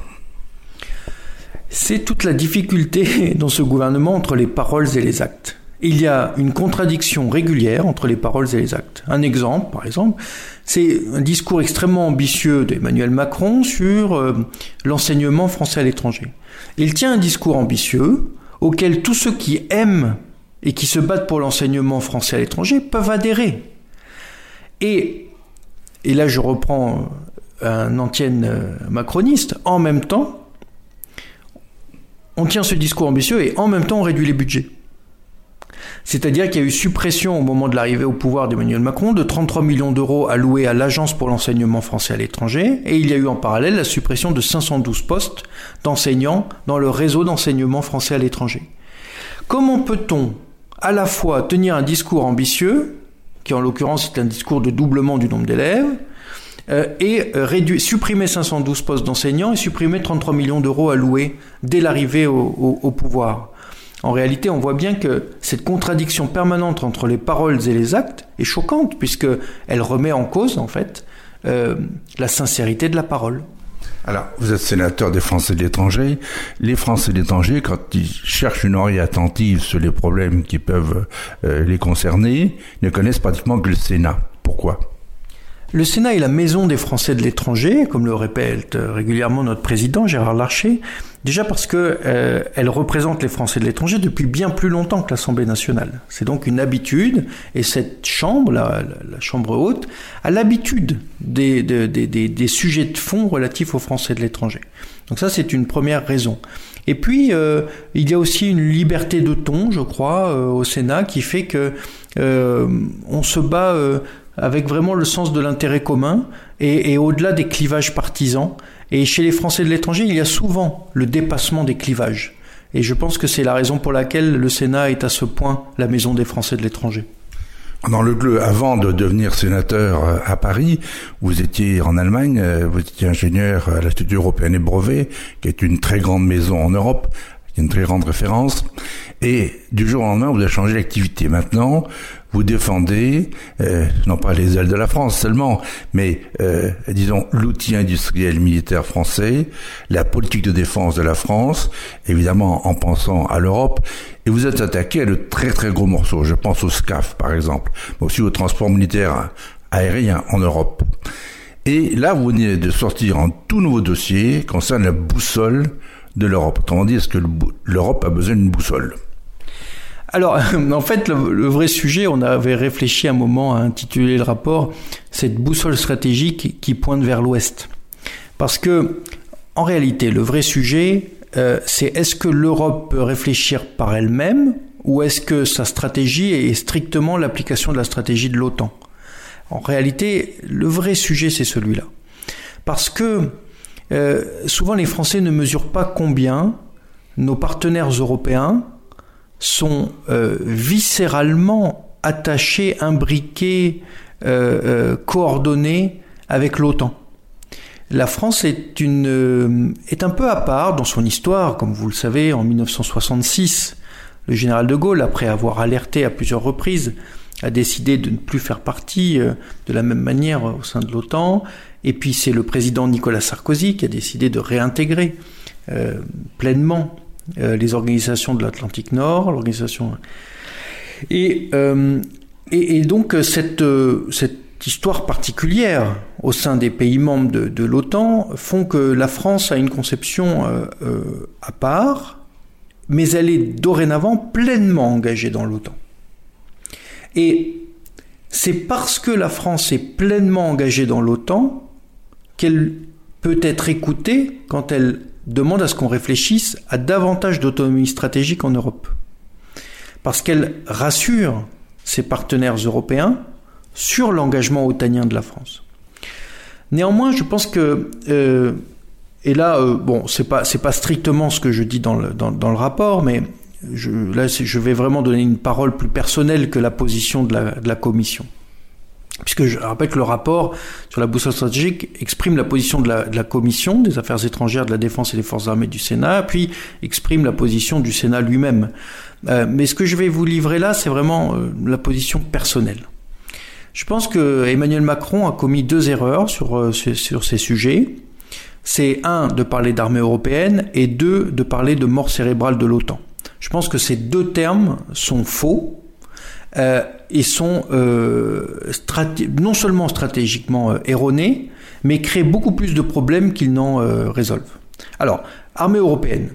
C'est toute la difficulté dans ce gouvernement entre les paroles et les actes. Il y a une contradiction régulière entre les paroles et les actes. Un exemple, par exemple, c'est un discours extrêmement ambitieux d'Emmanuel Macron sur euh, l'enseignement français à l'étranger. Il tient un discours ambitieux auquel tous ceux qui aiment et qui se battent pour l'enseignement français à l'étranger peuvent adhérer. Et, et là je reprends un ancien euh, macroniste, en même temps, on tient ce discours ambitieux et en même temps on réduit les budgets. C'est-à-dire qu'il y a eu suppression au moment de l'arrivée au pouvoir d'Emmanuel Macron de 33 millions d'euros alloués à l'Agence pour l'enseignement français à l'étranger et il y a eu en parallèle la suppression de 512 postes d'enseignants dans le réseau d'enseignement français à l'étranger. Comment peut-on à la fois tenir un discours ambitieux, qui en l'occurrence est un discours de doublement du nombre d'élèves, euh, et supprimer 512 postes d'enseignants et supprimer 33 millions d'euros alloués dès l'arrivée au, pouvoir? En réalité, on voit bien que cette contradiction permanente entre les paroles et les actes est choquante, puisqu'elle remet en cause, en fait, euh, la sincérité de la parole. Alors, vous êtes sénateur des Français de l'étranger. Les Français de l'étranger, quand ils cherchent une oreille attentive sur les problèmes qui peuvent euh, les concerner, ne connaissent pratiquement que le Sénat. Pourquoi? Le Sénat est la maison des Français de l'étranger, comme le répète régulièrement notre président Gérard Larcher, déjà parce que euh, représente les Français de l'étranger depuis bien plus longtemps que l'Assemblée nationale. C'est donc une habitude, et cette chambre, la, chambre haute, a l'habitude des, des, sujets de fond relatifs aux Français de l'étranger. Donc ça, c'est une première raison. Et puis, euh, il y a aussi une liberté de ton, je crois, euh, au Sénat, qui fait que on se bat avec vraiment le sens de l'intérêt commun et, au-delà des clivages partisans. Et chez les Français de l'étranger, il y a souvent le dépassement des clivages. Et je pense que c'est la raison pour laquelle le Sénat est à ce point la maison des Français de l'étranger. Dans le GLE, avant de devenir sénateur euh, à Paris, vous étiez en Allemagne, euh, vous étiez ingénieur à l'Institut européen des brevets, qui est une très grande maison en Europe, une très grande référence. Et du jour au lendemain, vous avez changé d'activité. Maintenant, vous défendez, euh, non pas les ailes de la France seulement, mais euh, disons l'outil industriel militaire français, la politique de défense de la France, évidemment en pensant à l'Europe. Et vous êtes attaqué à de très très gros morceaux. Je pense au SCAF par exemple, mais aussi au transport militaire aérien en Europe. Et là, vous venez de sortir un tout nouveau dossier concernant la boussole de l'Europe. Autrement dit, est-ce que l'Europe a besoin d'une boussole? Alors, en fait, le, vrai sujet, on avait réfléchi un moment à intituler le rapport cette boussole stratégique qui pointe vers l'Ouest. Parce que, en réalité, le vrai sujet, euh, c'est est-ce que l'Europe peut réfléchir par elle-même ou est-ce que sa stratégie est strictement l'application de la stratégie de l'OTAN? En réalité, le vrai sujet, c'est celui-là. Parce que euh, souvent les Français ne mesurent pas combien nos partenaires européens sont euh, viscéralement attachés, imbriqués, euh, coordonnés avec l'OTAN. La France est, une, est un peu à part dans son histoire, comme vous le savez, en 1966, le général de Gaulle, après avoir alerté à plusieurs reprises, a décidé de ne plus faire partie de la même manière au sein de l'OTAN. Et puis c'est le président Nicolas Sarkozy qui a décidé de réintégrer euh, pleinement euh, les organisations de l'Atlantique Nord, l'organisation. Et, euh, et, donc cette, cette histoire particulière au sein des pays membres de l'OTAN font que la France a une conception à part, mais elle est dorénavant pleinement engagée dans l'OTAN. Et c'est parce que la France est pleinement engagée dans l'OTAN qu'elle peut être écoutée quand elle demande à ce qu'on réfléchisse à davantage d'autonomie stratégique en Europe. Parce qu'elle rassure ses partenaires européens sur l'engagement otanien de la France. Néanmoins, je pense que, euh, et là, euh, bon, c'est pas pas strictement ce que je dis dans le, rapport, mais je, là, je vais vraiment donner une parole plus personnelle que la position de la Commission puisque je rappelle que le rapport sur la boussole stratégique exprime la position de la, Commission des affaires étrangères, de la défense et des forces armées du Sénat, puis exprime la position du Sénat lui-même. Euh, mais ce que je vais vous livrer là, c'est vraiment euh, la position personnelle. Je pense que Emmanuel Macron a commis deux erreurs euh, sur ces sujets. C'est un, de parler d'armée européenne, et deux, de parler de mort cérébrale de l'OTAN. Je pense que ces deux termes sont faux, euh, et sont euh, non seulement stratégiquement euh, erronés, mais créent beaucoup plus de problèmes qu'ils n'en euh, résolvent. Alors, armée européenne.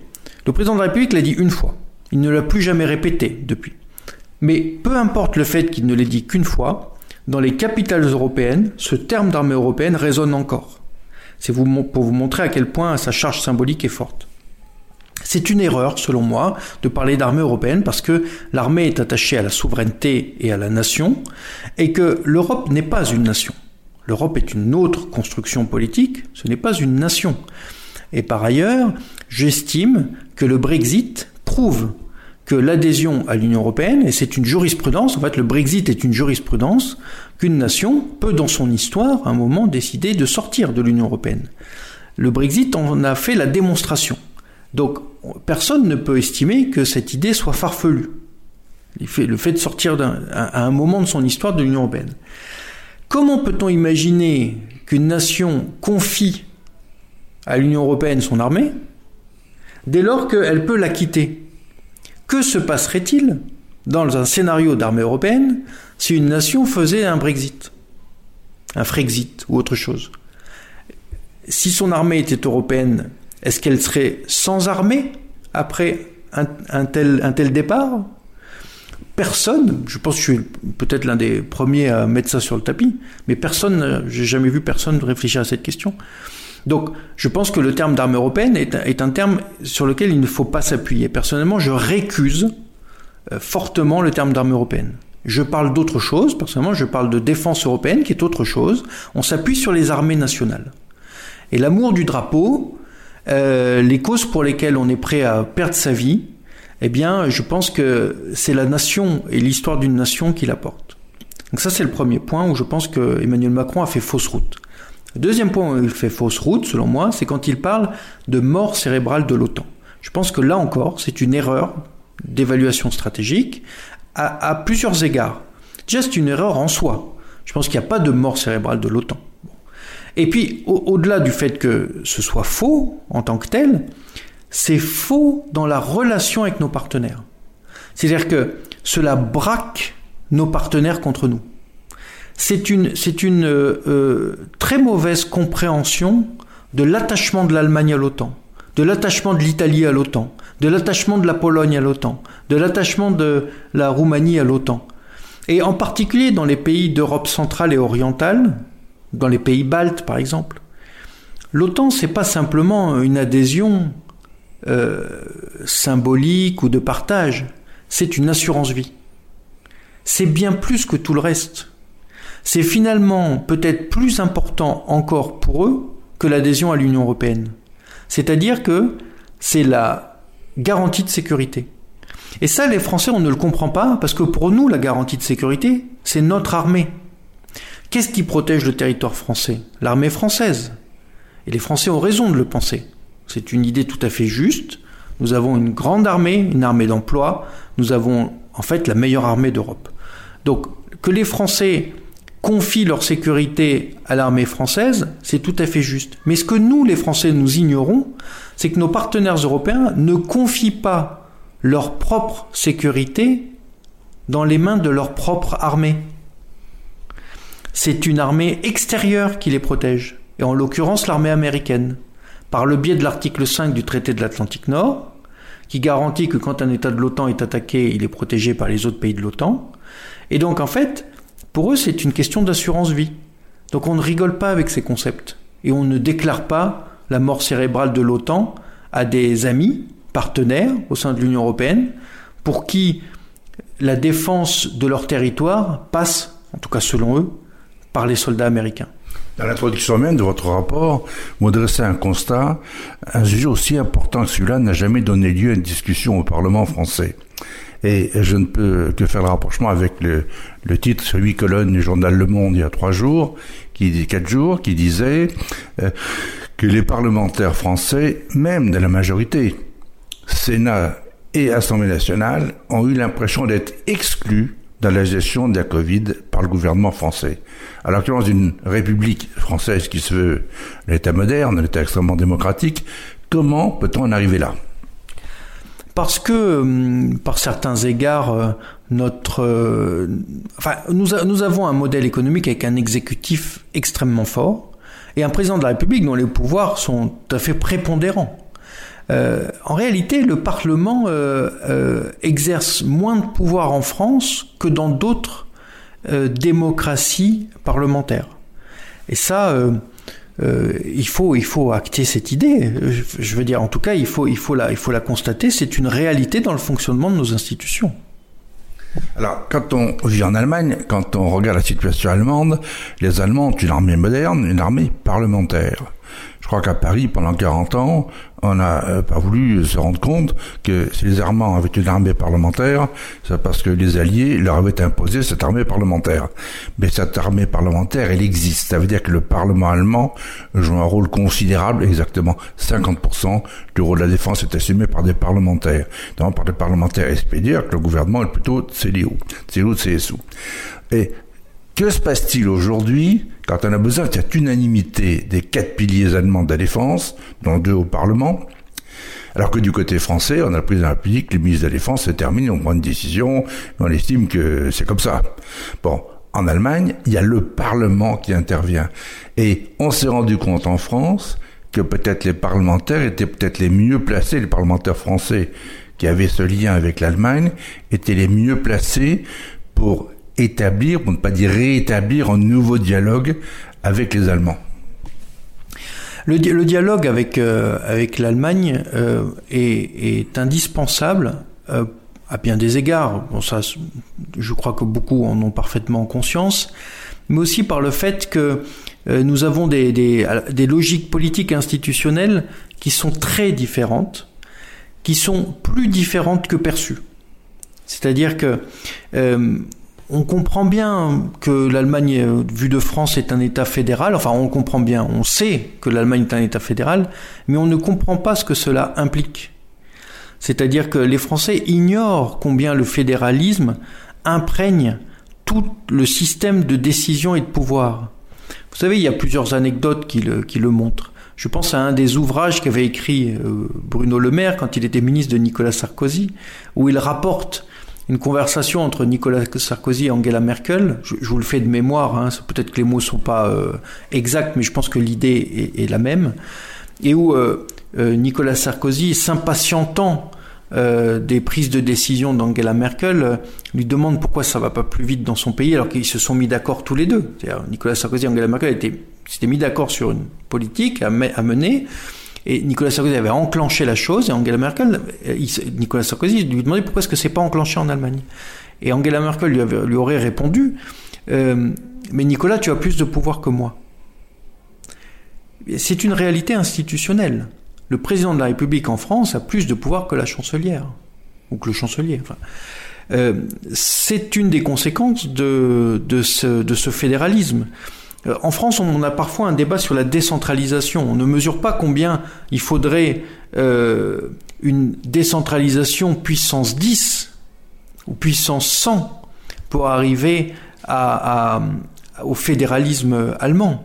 Le président de la République l'a dit une fois. Il ne l'a plus jamais répété depuis. Mais peu importe le fait qu'il ne l'ait dit qu'une fois, dans les capitales européennes, ce terme d'armée européenne résonne encore. C'est pour vous montrer à quel point sa charge symbolique est forte. C'est une erreur, selon moi, de parler d'armée européenne parce que l'armée est attachée à la souveraineté et à la nation et que l'Europe n'est pas une nation. L'Europe est une autre construction politique, ce n'est pas une nation. Et par ailleurs, j'estime que le Brexit prouve que l'adhésion à l'Union européenne, et c'est une jurisprudence, en fait le Brexit est une jurisprudence, qu'une nation peut dans son histoire, à un moment, décider de sortir de l'Union européenne. Le Brexit en a fait la démonstration. Donc personne ne peut estimer que cette idée soit farfelue. Le fait de sortir à un moment de son histoire de l'Union européenne. Comment peut-on imaginer qu'une nation confie à l'Union européenne son armée dès lors qu'elle peut la quitter? Que se passerait-il dans un scénario d'armée européenne si une nation faisait un Brexit, un Frexit ou autre chose? Si son armée était européenne, est-ce qu'elle serait sans armée après un, tel, départ? Personne, je pense que je suis peut-être l'un des premiers à mettre ça sur le tapis, mais personne, j'ai jamais vu personne réfléchir à cette question. Donc, je pense que le terme d'armée européenne est, un terme sur lequel il ne faut pas s'appuyer. Personnellement, je récuse euh, fortement le terme d'armée européenne. Je parle d'autre chose, personnellement, je parle de défense européenne, qui est autre chose. On s'appuie sur les armées nationales. Et l'amour du drapeau, euh, les causes pour lesquelles on est prêt à perdre sa vie, eh bien, je pense que c'est la nation et l'histoire d'une nation qui l'apporte. Donc ça, c'est le premier point où je pense que Emmanuel Macron a fait fausse route. Deuxième point où il fait fausse route, selon moi, c'est quand il parle de mort cérébrale de l'OTAN. Je pense que là encore, c'est une erreur d'évaluation stratégique à, plusieurs égards. Déjà, c'est une erreur en soi. Je pense qu'il n'y a pas de mort cérébrale de l'OTAN. Et puis, au-delà du fait que ce soit faux en tant que tel, c'est faux dans la relation avec nos partenaires. C'est-à-dire que cela braque nos partenaires contre nous c'est une, euh, euh, très mauvaise compréhension de l'attachement de l'Allemagne à l'OTAN, de l'attachement de l'Italie à l'OTAN, de l'attachement de la Pologne à l'OTAN, de l'attachement de la Roumanie à l'OTAN. Et en particulier dans les pays d'Europe centrale et orientale, dans les pays baltes par exemple, l'OTAN c'est pas simplement une adhésion euh, symbolique ou de partage, c'est une assurance vie. C'est bien plus que tout le reste c'est finalement peut-être plus important encore pour eux que l'adhésion à l'Union européenne. C'est-à-dire que c'est la garantie de sécurité. Et ça, les Français, on ne le comprend pas, parce que pour nous, la garantie de sécurité, c'est notre armée. Qu'est-ce qui protège le territoire français? L'armée française. Et les Français ont raison de le penser. C'est une idée tout à fait juste. Nous avons une grande armée, une armée d'emploi. Nous avons en fait la meilleure armée d'Europe. Donc que les Français confient leur sécurité à l'armée française, c'est tout à fait juste. Mais ce que nous, les Français, nous ignorons, c'est que nos partenaires européens ne confient pas leur propre sécurité dans les mains de leur propre armée. C'est une armée extérieure qui les protège, et en l'occurrence l'armée américaine, par le biais de l'article 5 du traité de l'Atlantique Nord, qui garantit que quand un État de l'OTAN est attaqué, il est protégé par les autres pays de l'OTAN. Et donc en fait, pour eux, c'est une question d'assurance vie. Donc on ne rigole pas avec ces concepts. Et on ne déclare pas la mort cérébrale de l'OTAN à des amis, partenaires au sein de l'Union européenne, pour qui la défense de leur territoire passe, en tout cas selon eux, par les soldats américains. Dans l'introduction même de votre rapport, vous dressez un constat, un sujet aussi important que celui-là n'a jamais donné lieu à une discussion au Parlement français. Et je ne peux que faire le rapprochement avec le, titre sur huit colonnes du journal Le Monde il y a trois jours, qui dit quatre jours, qui disait euh, que les parlementaires français, même de la majorité, Sénat et Assemblée nationale, ont eu l'impression d'être exclus dans la gestion de la Covid par le gouvernement français. Alors que dans une république française qui se veut l'État moderne, l'État extrêmement démocratique, comment peut-on en arriver là? Parce que, hum, par certains égards, euh, notre, euh, enfin, nous, nous avons un modèle économique avec un exécutif extrêmement fort et un président de la République dont les pouvoirs sont tout à fait prépondérants. Euh, en réalité, le Parlement exerce moins de pouvoir en France que dans d'autres démocraties parlementaires. Et ça, euh, il faut il faut acter cette idée. Je veux dire, en tout cas, il faut il faut la il faut la constater. C'est une réalité dans le fonctionnement de nos institutions. Alors, quand on vit en Allemagne, quand on regarde la situation allemande, les Allemands ont une armée moderne, une armée parlementaire. Je crois qu'à Paris, pendant 40 ans, on n'a euh, pas voulu se rendre compte que si les Allemands avaient une armée parlementaire, c'est parce que les Alliés leur avaient imposé cette armée parlementaire. Mais cette armée parlementaire, elle existe. Ça veut dire que le Parlement allemand joue un rôle considérable, exactement 50% du rôle de la défense est assumé par des parlementaires. Donc par des parlementaires SPD, que le gouvernement est plutôt CDU, CDU, CSU. Et que se passe-t-il aujourd'hui quand on a besoin de cette unanimité des quatre piliers allemands de la défense, dont deux au Parlement alors que du côté français, on a pris la République, les ministres de la Défense se terminent, on prend une décision, on estime que c'est comme ça. Bon, en Allemagne, il y a le Parlement qui intervient. Et on s'est rendu compte en France que peut-être les parlementaires étaient peut-être les mieux placés, les parlementaires français qui avaient ce lien avec l'Allemagne, étaient les mieux placés pour établir, pour ne pas dire réétablir, un nouveau dialogue avec les Allemands. Le, dialogue avec, euh, avec l'Allemagne euh, est, indispensable euh, à bien des égards. Bon, ça, je crois que beaucoup en ont parfaitement conscience, mais aussi par le fait que nous avons des, des, des logiques politiques institutionnelles qui sont très différentes, qui sont plus différentes que perçues. C'est-à-dire que on comprend bien que l'Allemagne, euh, vue de France, est un État fédéral. Enfin, on comprend bien, on sait que l'Allemagne est un État fédéral, mais on ne comprend pas ce que cela implique. C'est-à-dire que les Français ignorent combien le fédéralisme imprègne tout le système de décision et de pouvoir. Vous savez, il y a plusieurs anecdotes qui le, qui le montrent. Je pense à un des ouvrages qu'avait écrit euh, Bruno Le Maire quand il était ministre de Nicolas Sarkozy, où il rapporte une conversation entre Nicolas Sarkozy et Angela Merkel. Je, vous le fais de mémoire, hein, peut-être que les mots sont pas euh, exacts, mais je pense que l'idée est, la même. Et où euh, euh, Nicolas Sarkozy, s'impatientant des prises de décision d'Angela Merkel, lui demande pourquoi ça va pas plus vite dans son pays, alors qu'ils se sont mis d'accord tous les deux. Nicolas Sarkozy et Angela Merkel s'étaient mis d'accord sur une politique à mener. Et Nicolas Sarkozy avait enclenché la chose, et Angela Merkel, Nicolas Sarkozy lui demandait pourquoi est-ce que c'est pas enclenché en Allemagne. Et Angela Merkel lui, aurait répondu, euh, mais Nicolas, tu as plus de pouvoir que moi. C'est une réalité institutionnelle. Le président de la République en France a plus de pouvoir que la chancelière, ou que le chancelier. Euh, c'est une des conséquences de, de, ce, de ce fédéralisme. Euh, en France, on a parfois un débat sur la décentralisation. On ne mesure pas combien il faudrait euh, une décentralisation puissance 10 ou puissance 100 pour arriver au fédéralisme allemand.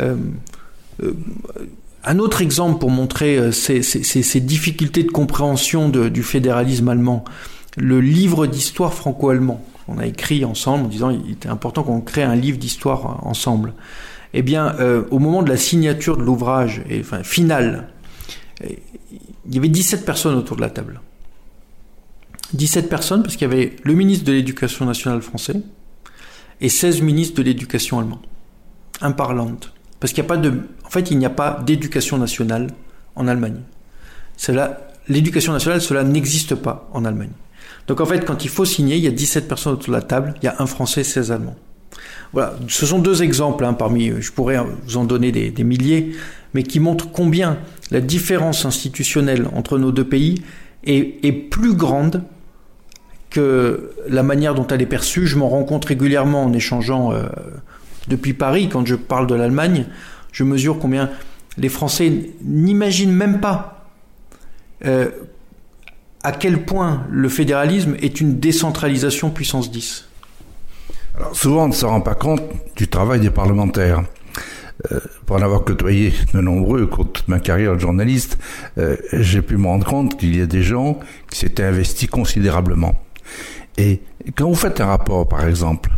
Euh, un autre exemple pour montrer ces, ces, difficultés de compréhension du fédéralisme allemand, le livre d'histoire franco-allemand on a écrit ensemble en disant qu'il était important qu'on crée un livre d'histoire ensemble. Eh bien, euh, au moment de la signature de l'ouvrage, enfin final, il y avait 17 personnes autour de la table. 17 personnes parce qu'il y avait le ministre de l'Éducation nationale français et 16 ministres de l'Éducation allemand. Un parlante. Parce qu'il n'y a pas en fait, il n'y a pas d'éducation nationale en Allemagne. l'éducation nationale, cela n'existe pas en Allemagne. Donc en fait, quand il faut signer, il y a 17 personnes autour de la table, il y a un Français, 16 Allemands. Voilà, ce sont deux exemples hein, parmi, je pourrais vous en donner des, milliers, mais qui montrent combien la différence institutionnelle entre nos deux pays est, plus grande que la manière dont elle est perçue. Je m'en rends compte régulièrement en échangeant euh, depuis Paris, quand je parle de l'Allemagne, je mesure combien les Français n'imaginent même pas euh, à quel point le fédéralisme est une décentralisation puissance 10 Alors souvent on ne se rend pas compte du travail des parlementaires. Euh, pour en avoir côtoyé de nombreux au cours de ma carrière de journaliste, euh, j'ai pu me rendre compte qu'il y a des gens qui s'étaient investis considérablement. Et quand vous faites un rapport, par exemple,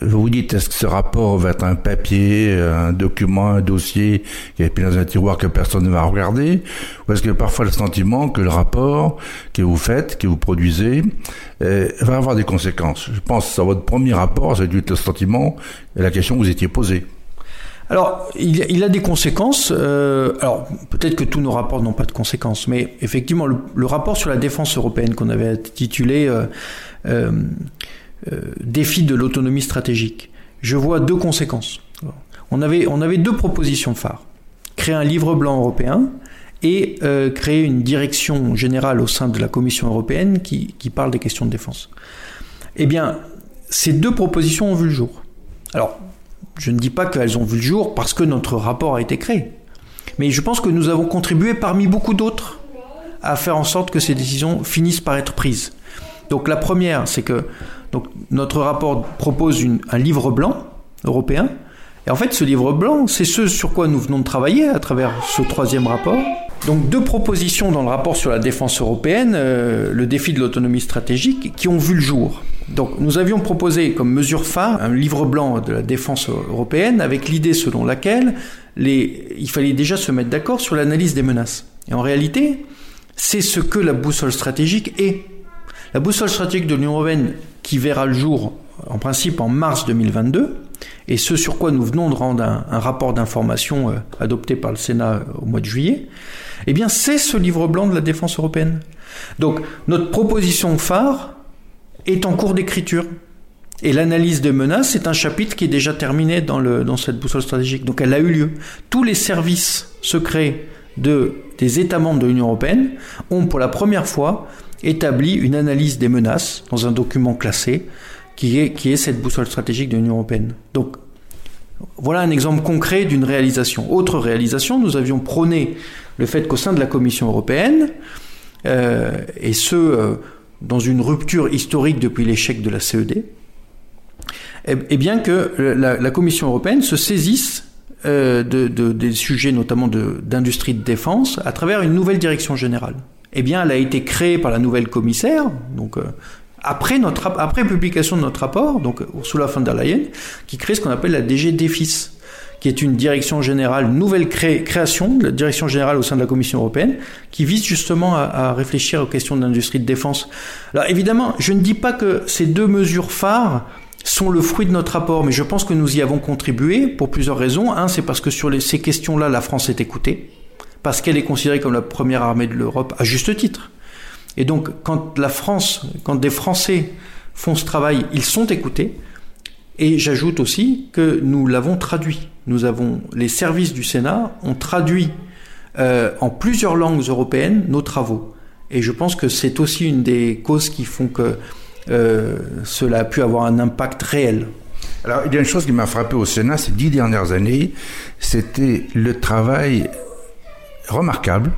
vous vous dites, est-ce que ce rapport va être un papier, un document, un dossier qui est mis dans un tiroir que personne ne va regarder? Ou est-ce que parfois le sentiment que le rapport que vous faites, que vous produisez, euh, va avoir des conséquences? Je pense à votre premier rapport, c'est dû le sentiment et la question que vous étiez posée. Alors, il, a des conséquences. Euh, alors, peut-être que tous nos rapports n'ont pas de conséquences, mais effectivement, le, rapport sur la défense européenne qu'on avait intitulé euh euh, défi de l'autonomie stratégique. Je vois deux conséquences. On avait, on avait deux propositions phares. créer un livre blanc européen et euh, créer une direction générale au sein de la Commission européenne qui, qui parle des questions de défense. Eh bien, ces deux propositions ont vu le jour. Alors, je ne dis pas qu'elles ont vu le jour parce que notre rapport a été créé, mais je pense que nous avons contribué parmi beaucoup d'autres à faire en sorte que ces décisions finissent par être prises. Donc la première, c'est que donc, notre rapport propose un livre blanc européen. Et en fait, ce livre blanc, c'est ce sur quoi nous venons de travailler à travers ce troisième rapport. Donc deux propositions dans le rapport sur la défense européenne, euh, le défi de l'autonomie stratégique, qui ont vu le jour. Donc nous avions proposé comme mesure phare un livre blanc de la défense européenne avec l'idée selon laquelle il fallait déjà se mettre d'accord sur l'analyse des menaces. Et en réalité, c'est ce que la boussole stratégique est. La boussole stratégique de l'Union européenne qui verra le jour en principe en mars 2022, et ce sur quoi nous venons de rendre un, rapport d'information euh, adopté par le Sénat euh, au mois de juillet, eh bien c'est ce livre blanc de la défense européenne. Donc notre proposition phare est en cours d'écriture. Et l'analyse des menaces est un chapitre qui est déjà terminé dans, cette boussole stratégique. Donc elle a eu lieu. Tous les services secrets de, des États membres de l'Union européenne ont pour la première fois établi une analyse des menaces dans un document classé qui est, qui est cette boussole stratégique de l'Union européenne. Donc voilà un exemple concret d'une réalisation. Autre réalisation, nous avions prôné le fait qu'au sein de la Commission européenne, euh, et ce, euh, dans une rupture historique depuis l'échec de la CED, eh, eh bien que la, Commission européenne se saisisse euh, de, de, des sujets notamment d'industrie de, défense à travers une nouvelle direction générale. Eh bien, elle a été créée par la nouvelle commissaire, donc euh, après notre après publication de notre rapport, donc Ursula von der Leyen, qui crée ce qu'on appelle la DG DEFIS, qui est une direction générale, nouvelle cré création la direction générale au sein de la Commission européenne, qui vise justement à, à réfléchir aux questions de l'industrie de défense. Alors évidemment, je ne dis pas que ces deux mesures phares sont le fruit de notre rapport, mais je pense que nous y avons contribué pour plusieurs raisons. Un, c'est parce que sur les, ces questions-là, la France est écoutée, parce qu'elle est considérée comme la première armée de l'Europe, à juste titre. Et donc, quand la France, quand des Français font ce travail, ils sont écoutés. Et j'ajoute aussi que nous l'avons traduit. Nous avons, les services du Sénat ont traduit euh, en plusieurs langues européennes nos travaux. Et je pense que c'est aussi une des causes qui font que euh, cela a pu avoir un impact réel. Alors, il y a une chose qui m'a frappé au Sénat ces dix dernières années, c'était le travail remarquable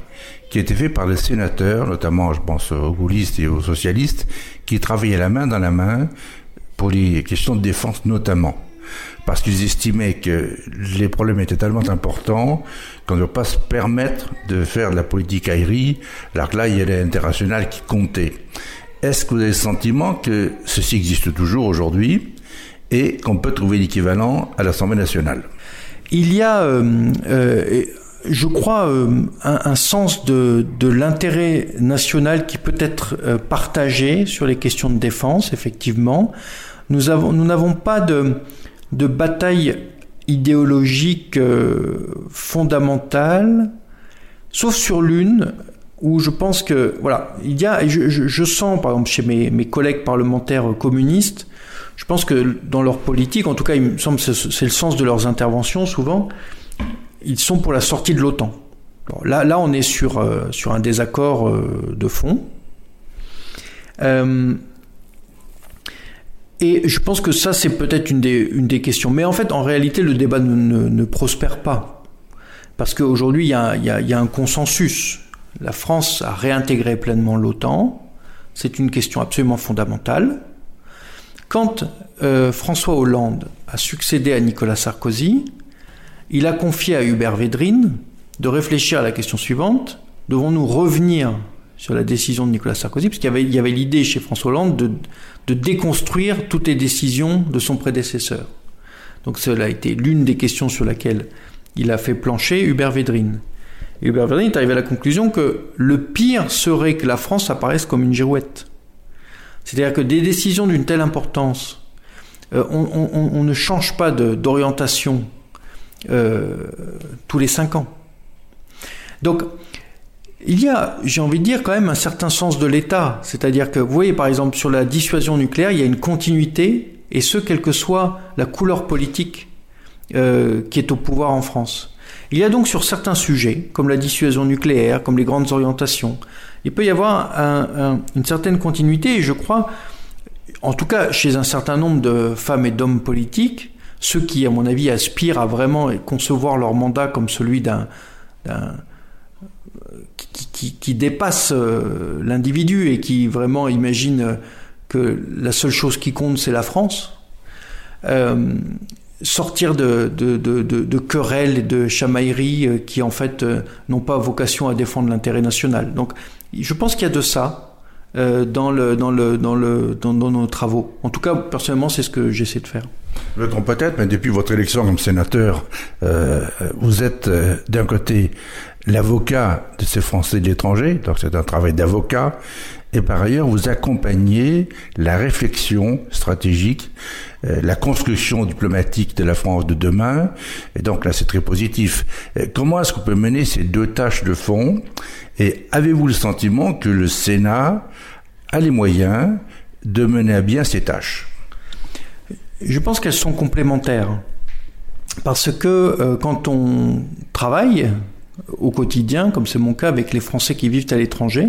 qui a été fait par les sénateurs, notamment, je pense, aux gaullistes et aux socialistes, qui travaillaient la main dans la main pour les questions de défense notamment. Parce qu'ils estimaient que les problèmes étaient tellement importants qu'on ne doit pas se permettre de faire de la politique aérie, alors que là, il y a l'international qui comptait. Est-ce que vous avez le sentiment que ceci existe toujours aujourd'hui et qu'on peut trouver l'équivalent à l'Assemblée nationale? Il y a, euh, euh, je crois, euh, un, sens de, de l'intérêt national qui peut être euh, partagé sur les questions de défense, effectivement. Nous avons, nous n'avons pas de, de bataille idéologique euh, fondamentale, sauf sur l'une où je pense que voilà, il y a, je, je, sens par exemple chez mes, mes, collègues parlementaires communistes, je pense que dans leur politique, en tout cas, il me semble c'est le sens de leurs interventions souvent, ils sont pour la sortie de l'OTAN. Là, là, on est sur euh, un désaccord euh, de fond. Euh, et je pense que ça, c'est peut-être une des, questions. Mais en fait, en réalité, le débat ne, prospère pas. Parce qu'aujourd'hui, il y, a, un consensus la France a réintégré pleinement l'OTAN. C'est une question absolument fondamentale. Quand François Hollande a succédé à Nicolas Sarkozy, il a confié à Hubert Védrine de réfléchir à la question suivante devons-nous revenir sur la décision de Nicolas Sarkozy? Parce qu'il y avait, l'idée chez François Hollande de, déconstruire toutes les décisions de son prédécesseur. Donc cela a été l'une des questions sur laquelle il a fait plancher Hubert Védrine. Et Hubert Verdun est arrivé à la conclusion que le pire serait que la France apparaisse comme une girouette. C'est-à-dire que des décisions d'une telle importance, euh, on, on, on, ne change pas d'orientation euh, tous les cinq ans. Donc, il y a, j'ai envie de dire, quand même un certain sens de l'État. C'est-à-dire que, vous voyez, par exemple, sur la dissuasion nucléaire, il y a une continuité, et ce, quelle que soit la couleur politique euh, qui est au pouvoir en France. Il y a donc sur certains sujets, comme la dissuasion nucléaire, comme les grandes orientations, il peut y avoir une certaine continuité et je crois, en tout cas chez un certain nombre de femmes et d'hommes politiques, ceux qui, à mon avis, aspirent à vraiment concevoir leur mandat comme celui d'un qui, dépasse euh, l'individu et qui vraiment imagine que la seule chose qui compte, c'est la France. Euh, sortir de, querelles et de chamailleries euh, qui en fait n'ont pas vocation à défendre l'intérêt national. Donc je pense qu'il y a de ça dans, le, dans, le, dans, le, dans, nos travaux. En tout cas, personnellement, c'est ce que j'essaie de faire. Trompe peut-être, mais depuis votre élection comme sénateur, vous êtes d'un côté l'avocat de ces Français de l'étranger, donc c'est un travail d'avocat, et par ailleurs vous accompagnez la réflexion stratégique, euh, la construction diplomatique de la France de demain, et donc là c'est très positif. Euh, comment est-ce qu'on peut mener ces deux tâches de fond? Et avez-vous le sentiment que le Sénat a les moyens de mener à bien ces tâches? Je pense qu'elles sont complémentaires. Parce que euh, quand on travaille, au quotidien, comme c'est mon cas avec les Français qui vivent à l'étranger.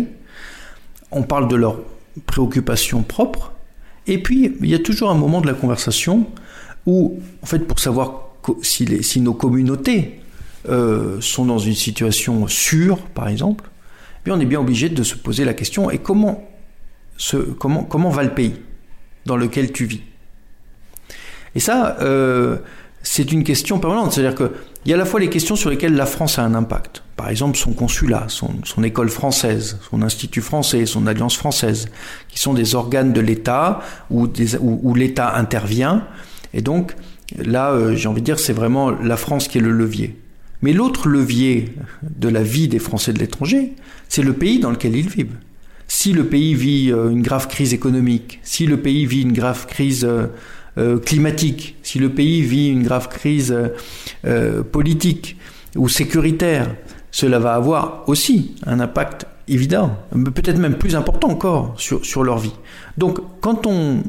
On parle de leurs préoccupations propres. Et puis, il y a toujours un moment de la conversation où, en fait, pour savoir si, nos communautés euh, sont dans une situation sûre, par exemple, eh on est bien obligé de se poser la question et comment, comment, comment va le pays dans lequel tu vis? Et ça, euh, c'est une question permanente. C'est-à-dire qu'il y a à la fois les questions sur lesquelles la France a un impact. Par exemple, son consulat, son, école française, son institut français, son alliance française, qui sont des organes de l'État où, l'État intervient. Et donc, là, euh, j'ai envie de dire, c'est vraiment la France qui est le levier. Mais l'autre levier de la vie des Français de l'étranger, c'est le pays dans lequel ils vivent. Si le pays vit euh, une grave crise économique, si le pays vit une grave crise euh, euh, climatique, si le pays vit une grave crise euh, politique ou sécuritaire, cela va avoir aussi un impact évident, peut-être même plus important encore sur, sur leur vie. Donc quand on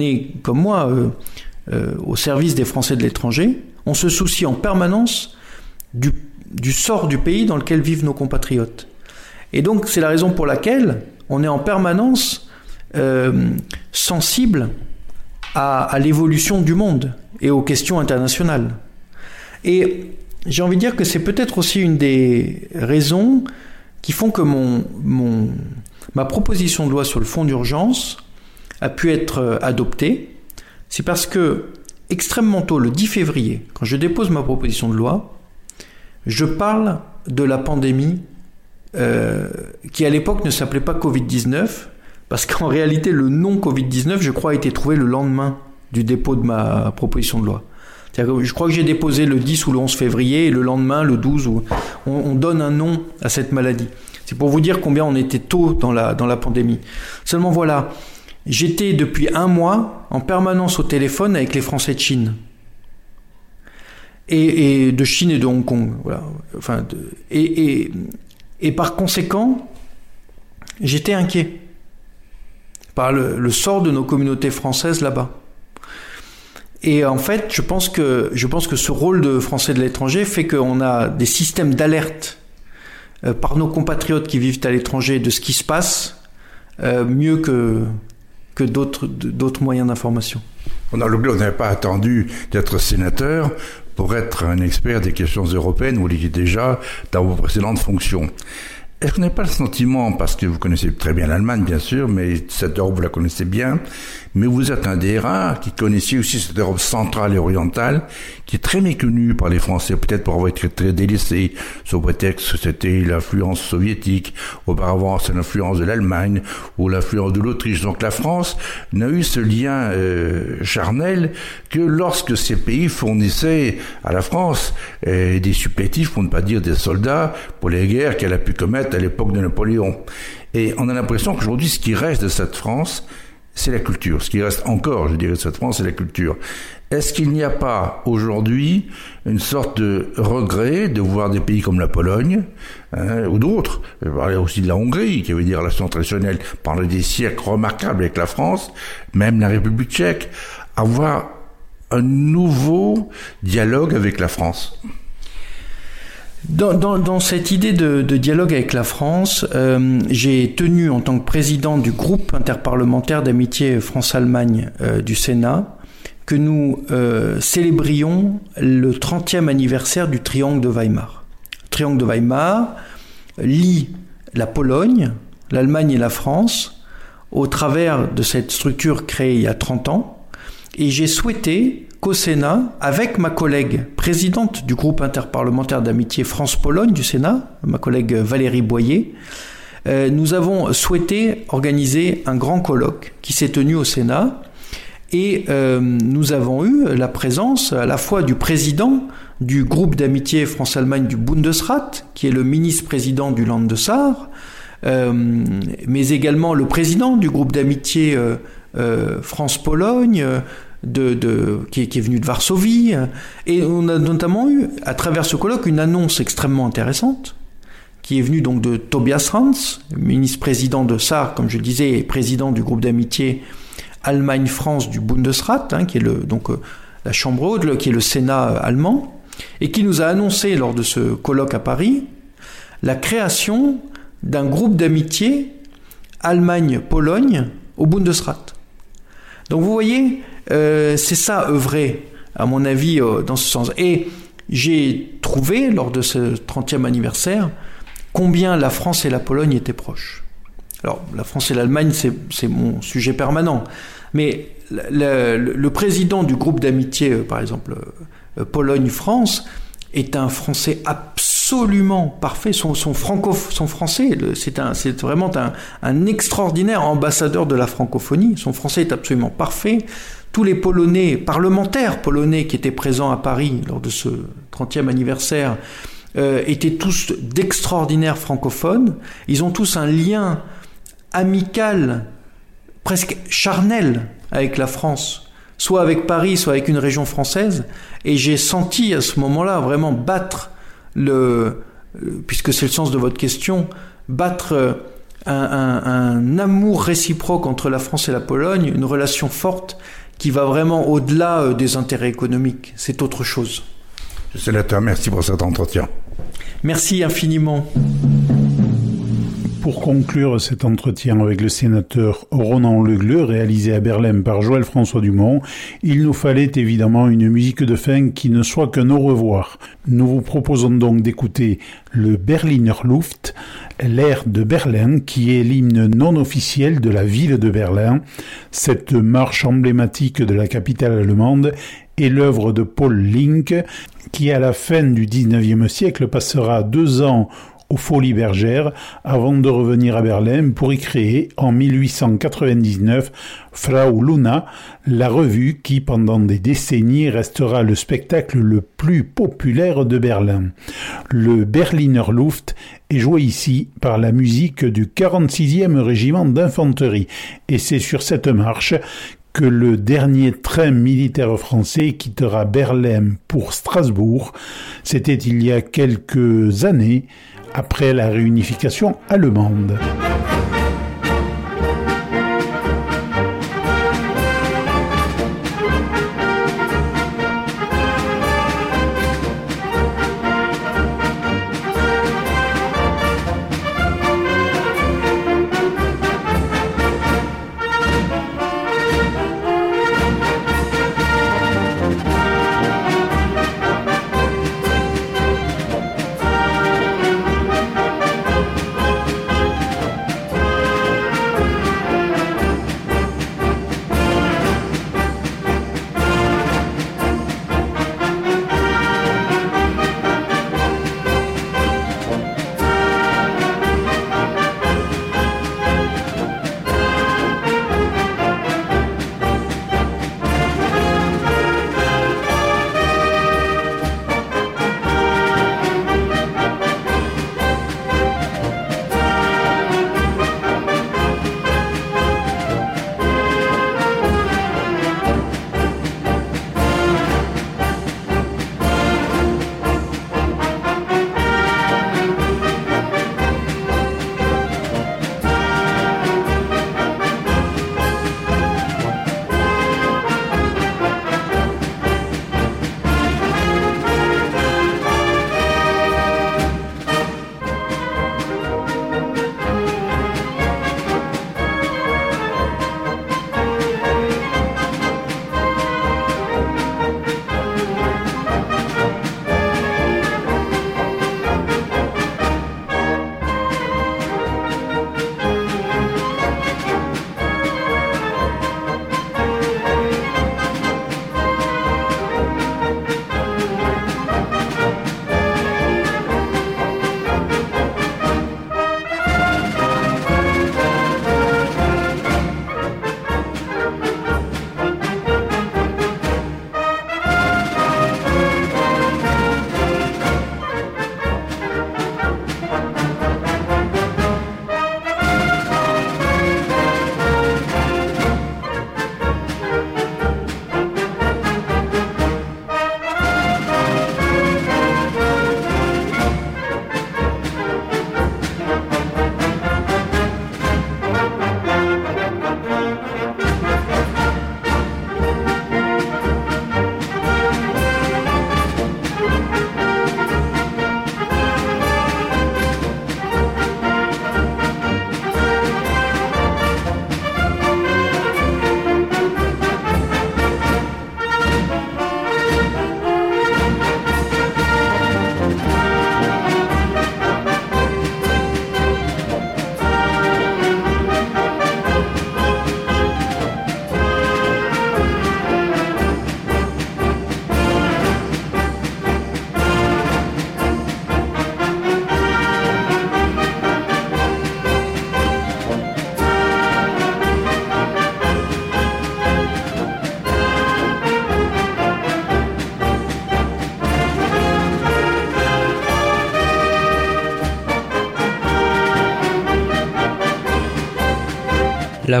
est, comme moi, euh, au service des Français de l'étranger, on se soucie en permanence du, du sort du pays dans lequel vivent nos compatriotes. Et donc c'est la raison pour laquelle on est en permanence sensible à, l'évolution du monde et aux questions internationales. Et j'ai envie de dire que c'est peut-être aussi une des raisons qui font que mon, ma proposition de loi sur le fonds d'urgence a pu être euh, adoptée. C'est parce que extrêmement tôt, le 10 février, quand je dépose ma proposition de loi, je parle de la pandémie euh, qui à l'époque ne s'appelait pas Covid-19, parce qu'en réalité, le nom Covid-19, je crois, a été trouvé le lendemain du dépôt de ma proposition de loi. je crois que j'ai déposé le 10 ou le 11 février et le lendemain, le 12, on, on donne un nom à cette maladie. C'est pour vous dire combien on était tôt dans la, dans la pandémie. Seulement voilà, j'étais depuis un mois en permanence au téléphone avec les Français de Chine. Et, de Chine et de Hong Kong. Voilà. Enfin, et, et, et par conséquent, j'étais inquiet par le, sort de nos communautés françaises là-bas. Et en fait, je pense que je pense que ce rôle de Français de l'étranger fait qu'on a des systèmes d'alerte euh, par nos compatriotes qui vivent à l'étranger de ce qui se passe euh, mieux que que d'autres d'autres moyens d'information. On a on n'avait pas attendu d'être sénateur pour être un expert des questions européennes. Vous l'étiez déjà dans vos précédentes fonctions. Est-ce qu'on n'a pas le sentiment, parce que vous connaissez très bien l'Allemagne, bien sûr, mais cette Europe, vous la connaissez bien, mais vous êtes un des rares qui connaissait aussi cette Europe centrale et orientale, qui est très méconnue par les Français, peut-être pour avoir été très délaissée, sous prétexte que c'était l'influence soviétique, auparavant c'est l'influence de l'Allemagne, ou l'influence de l'Autriche. Donc la France n'a eu ce lien euh, charnel que lorsque ces pays fournissaient à la France euh, des supplétifs, pour ne pas dire des soldats, pour les guerres qu'elle a pu commettre à l'époque de Napoléon. Et on a l'impression qu'aujourd'hui, ce qui reste de cette France, c'est la culture. Ce qui reste encore, je dirais, de cette France, c'est la culture. Est-ce qu'il n'y a pas aujourd'hui une sorte de regret de voir des pays comme la Pologne hein, ou d'autres, je parlais aussi de la Hongrie, qui veut dire relation traditionnelle, pendant des siècles remarquables avec la France, même la République tchèque, avoir un nouveau dialogue avec la France? Dans, cette idée de, dialogue avec la France, euh, j'ai tenu en tant que président du groupe interparlementaire d'amitié France-Allemagne euh, du Sénat que nous euh, célébrions le 30e anniversaire du triangle de Weimar. Le triangle de Weimar lie la Pologne, l'Allemagne et la France au travers de cette structure créée il y a 30 ans. Et j'ai souhaité qu'au Sénat, avec ma collègue présidente du groupe interparlementaire d'amitié France-Pologne du Sénat, ma collègue Valérie Boyer, euh, nous avons souhaité organiser un grand colloque qui s'est tenu au Sénat et euh, nous avons eu la présence à la fois du président du groupe d'amitié France-Allemagne du Bundesrat, qui est le ministre-président du Land de Sarre, euh, mais également le président du groupe d'amitié France-Pologne, de, qui, est venu de Varsovie. Et on a notamment eu, à travers ce colloque, une annonce extrêmement intéressante qui est venue donc de Tobias Hans, ministre-président de SAR, comme je le disais, et président du groupe d'amitié Allemagne-France du Bundesrat, hein, qui est le, donc euh, la Chambre haute, qui est le Sénat euh, allemand, et qui nous a annoncé lors de ce colloque à Paris la création d'un groupe d'amitié Allemagne-Pologne au Bundesrat. Donc vous voyez, euh, c'est ça œuvrer, à mon avis, euh, dans ce sens. Et j'ai trouvé, lors de ce 30e anniversaire, combien la France et la Pologne étaient proches. Alors, la France et l'Allemagne, c'est mon sujet permanent. Mais le, président du groupe d'amitié, euh, par exemple, Pologne-France, est un Français absolument parfait. Son, français, c'est vraiment un, extraordinaire ambassadeur de la francophonie. Son français est absolument parfait tous les Polonais, parlementaires polonais qui étaient présents à Paris lors de ce 30e anniversaire, euh, étaient tous d'extraordinaires francophones. Ils ont tous un lien amical, presque charnel avec la France, soit avec Paris, soit avec une région française. Et j'ai senti à ce moment-là vraiment battre le, euh, puisque c'est le sens de votre question, battre euh, un, un, amour réciproque entre la France et la Pologne, une relation forte qui va vraiment au-delà euh, des intérêts économiques. C'est autre chose. Sénateur, merci pour cet entretien. Merci infiniment. Pour conclure cet entretien avec le sénateur Ronan Legleux, réalisé à Berlin par Joël François Dumont, il nous fallait évidemment une musique de fin qui ne soit qu'un au revoir. Nous vous proposons donc d'écouter le Berliner Luft, l'air de Berlin, qui est l'hymne non officiel de la ville de Berlin. Cette marche emblématique de la capitale allemande est l'œuvre de Paul Link, qui à la fin du XIXe siècle passera deux ans aux Folies Bergères avant de revenir à Berlin pour y créer en 1899 Frau Luna, la revue qui pendant des décennies restera le spectacle le plus populaire de Berlin. Le Berliner Luft est joué ici par la musique du 46e régiment d'infanterie et c'est sur cette marche que le dernier train militaire français quittera Berlin pour Strasbourg. C'était il y a quelques années après la réunification allemande.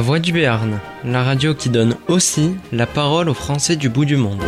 La Voix du Béarn, la radio qui donne aussi la parole aux Français du bout du monde.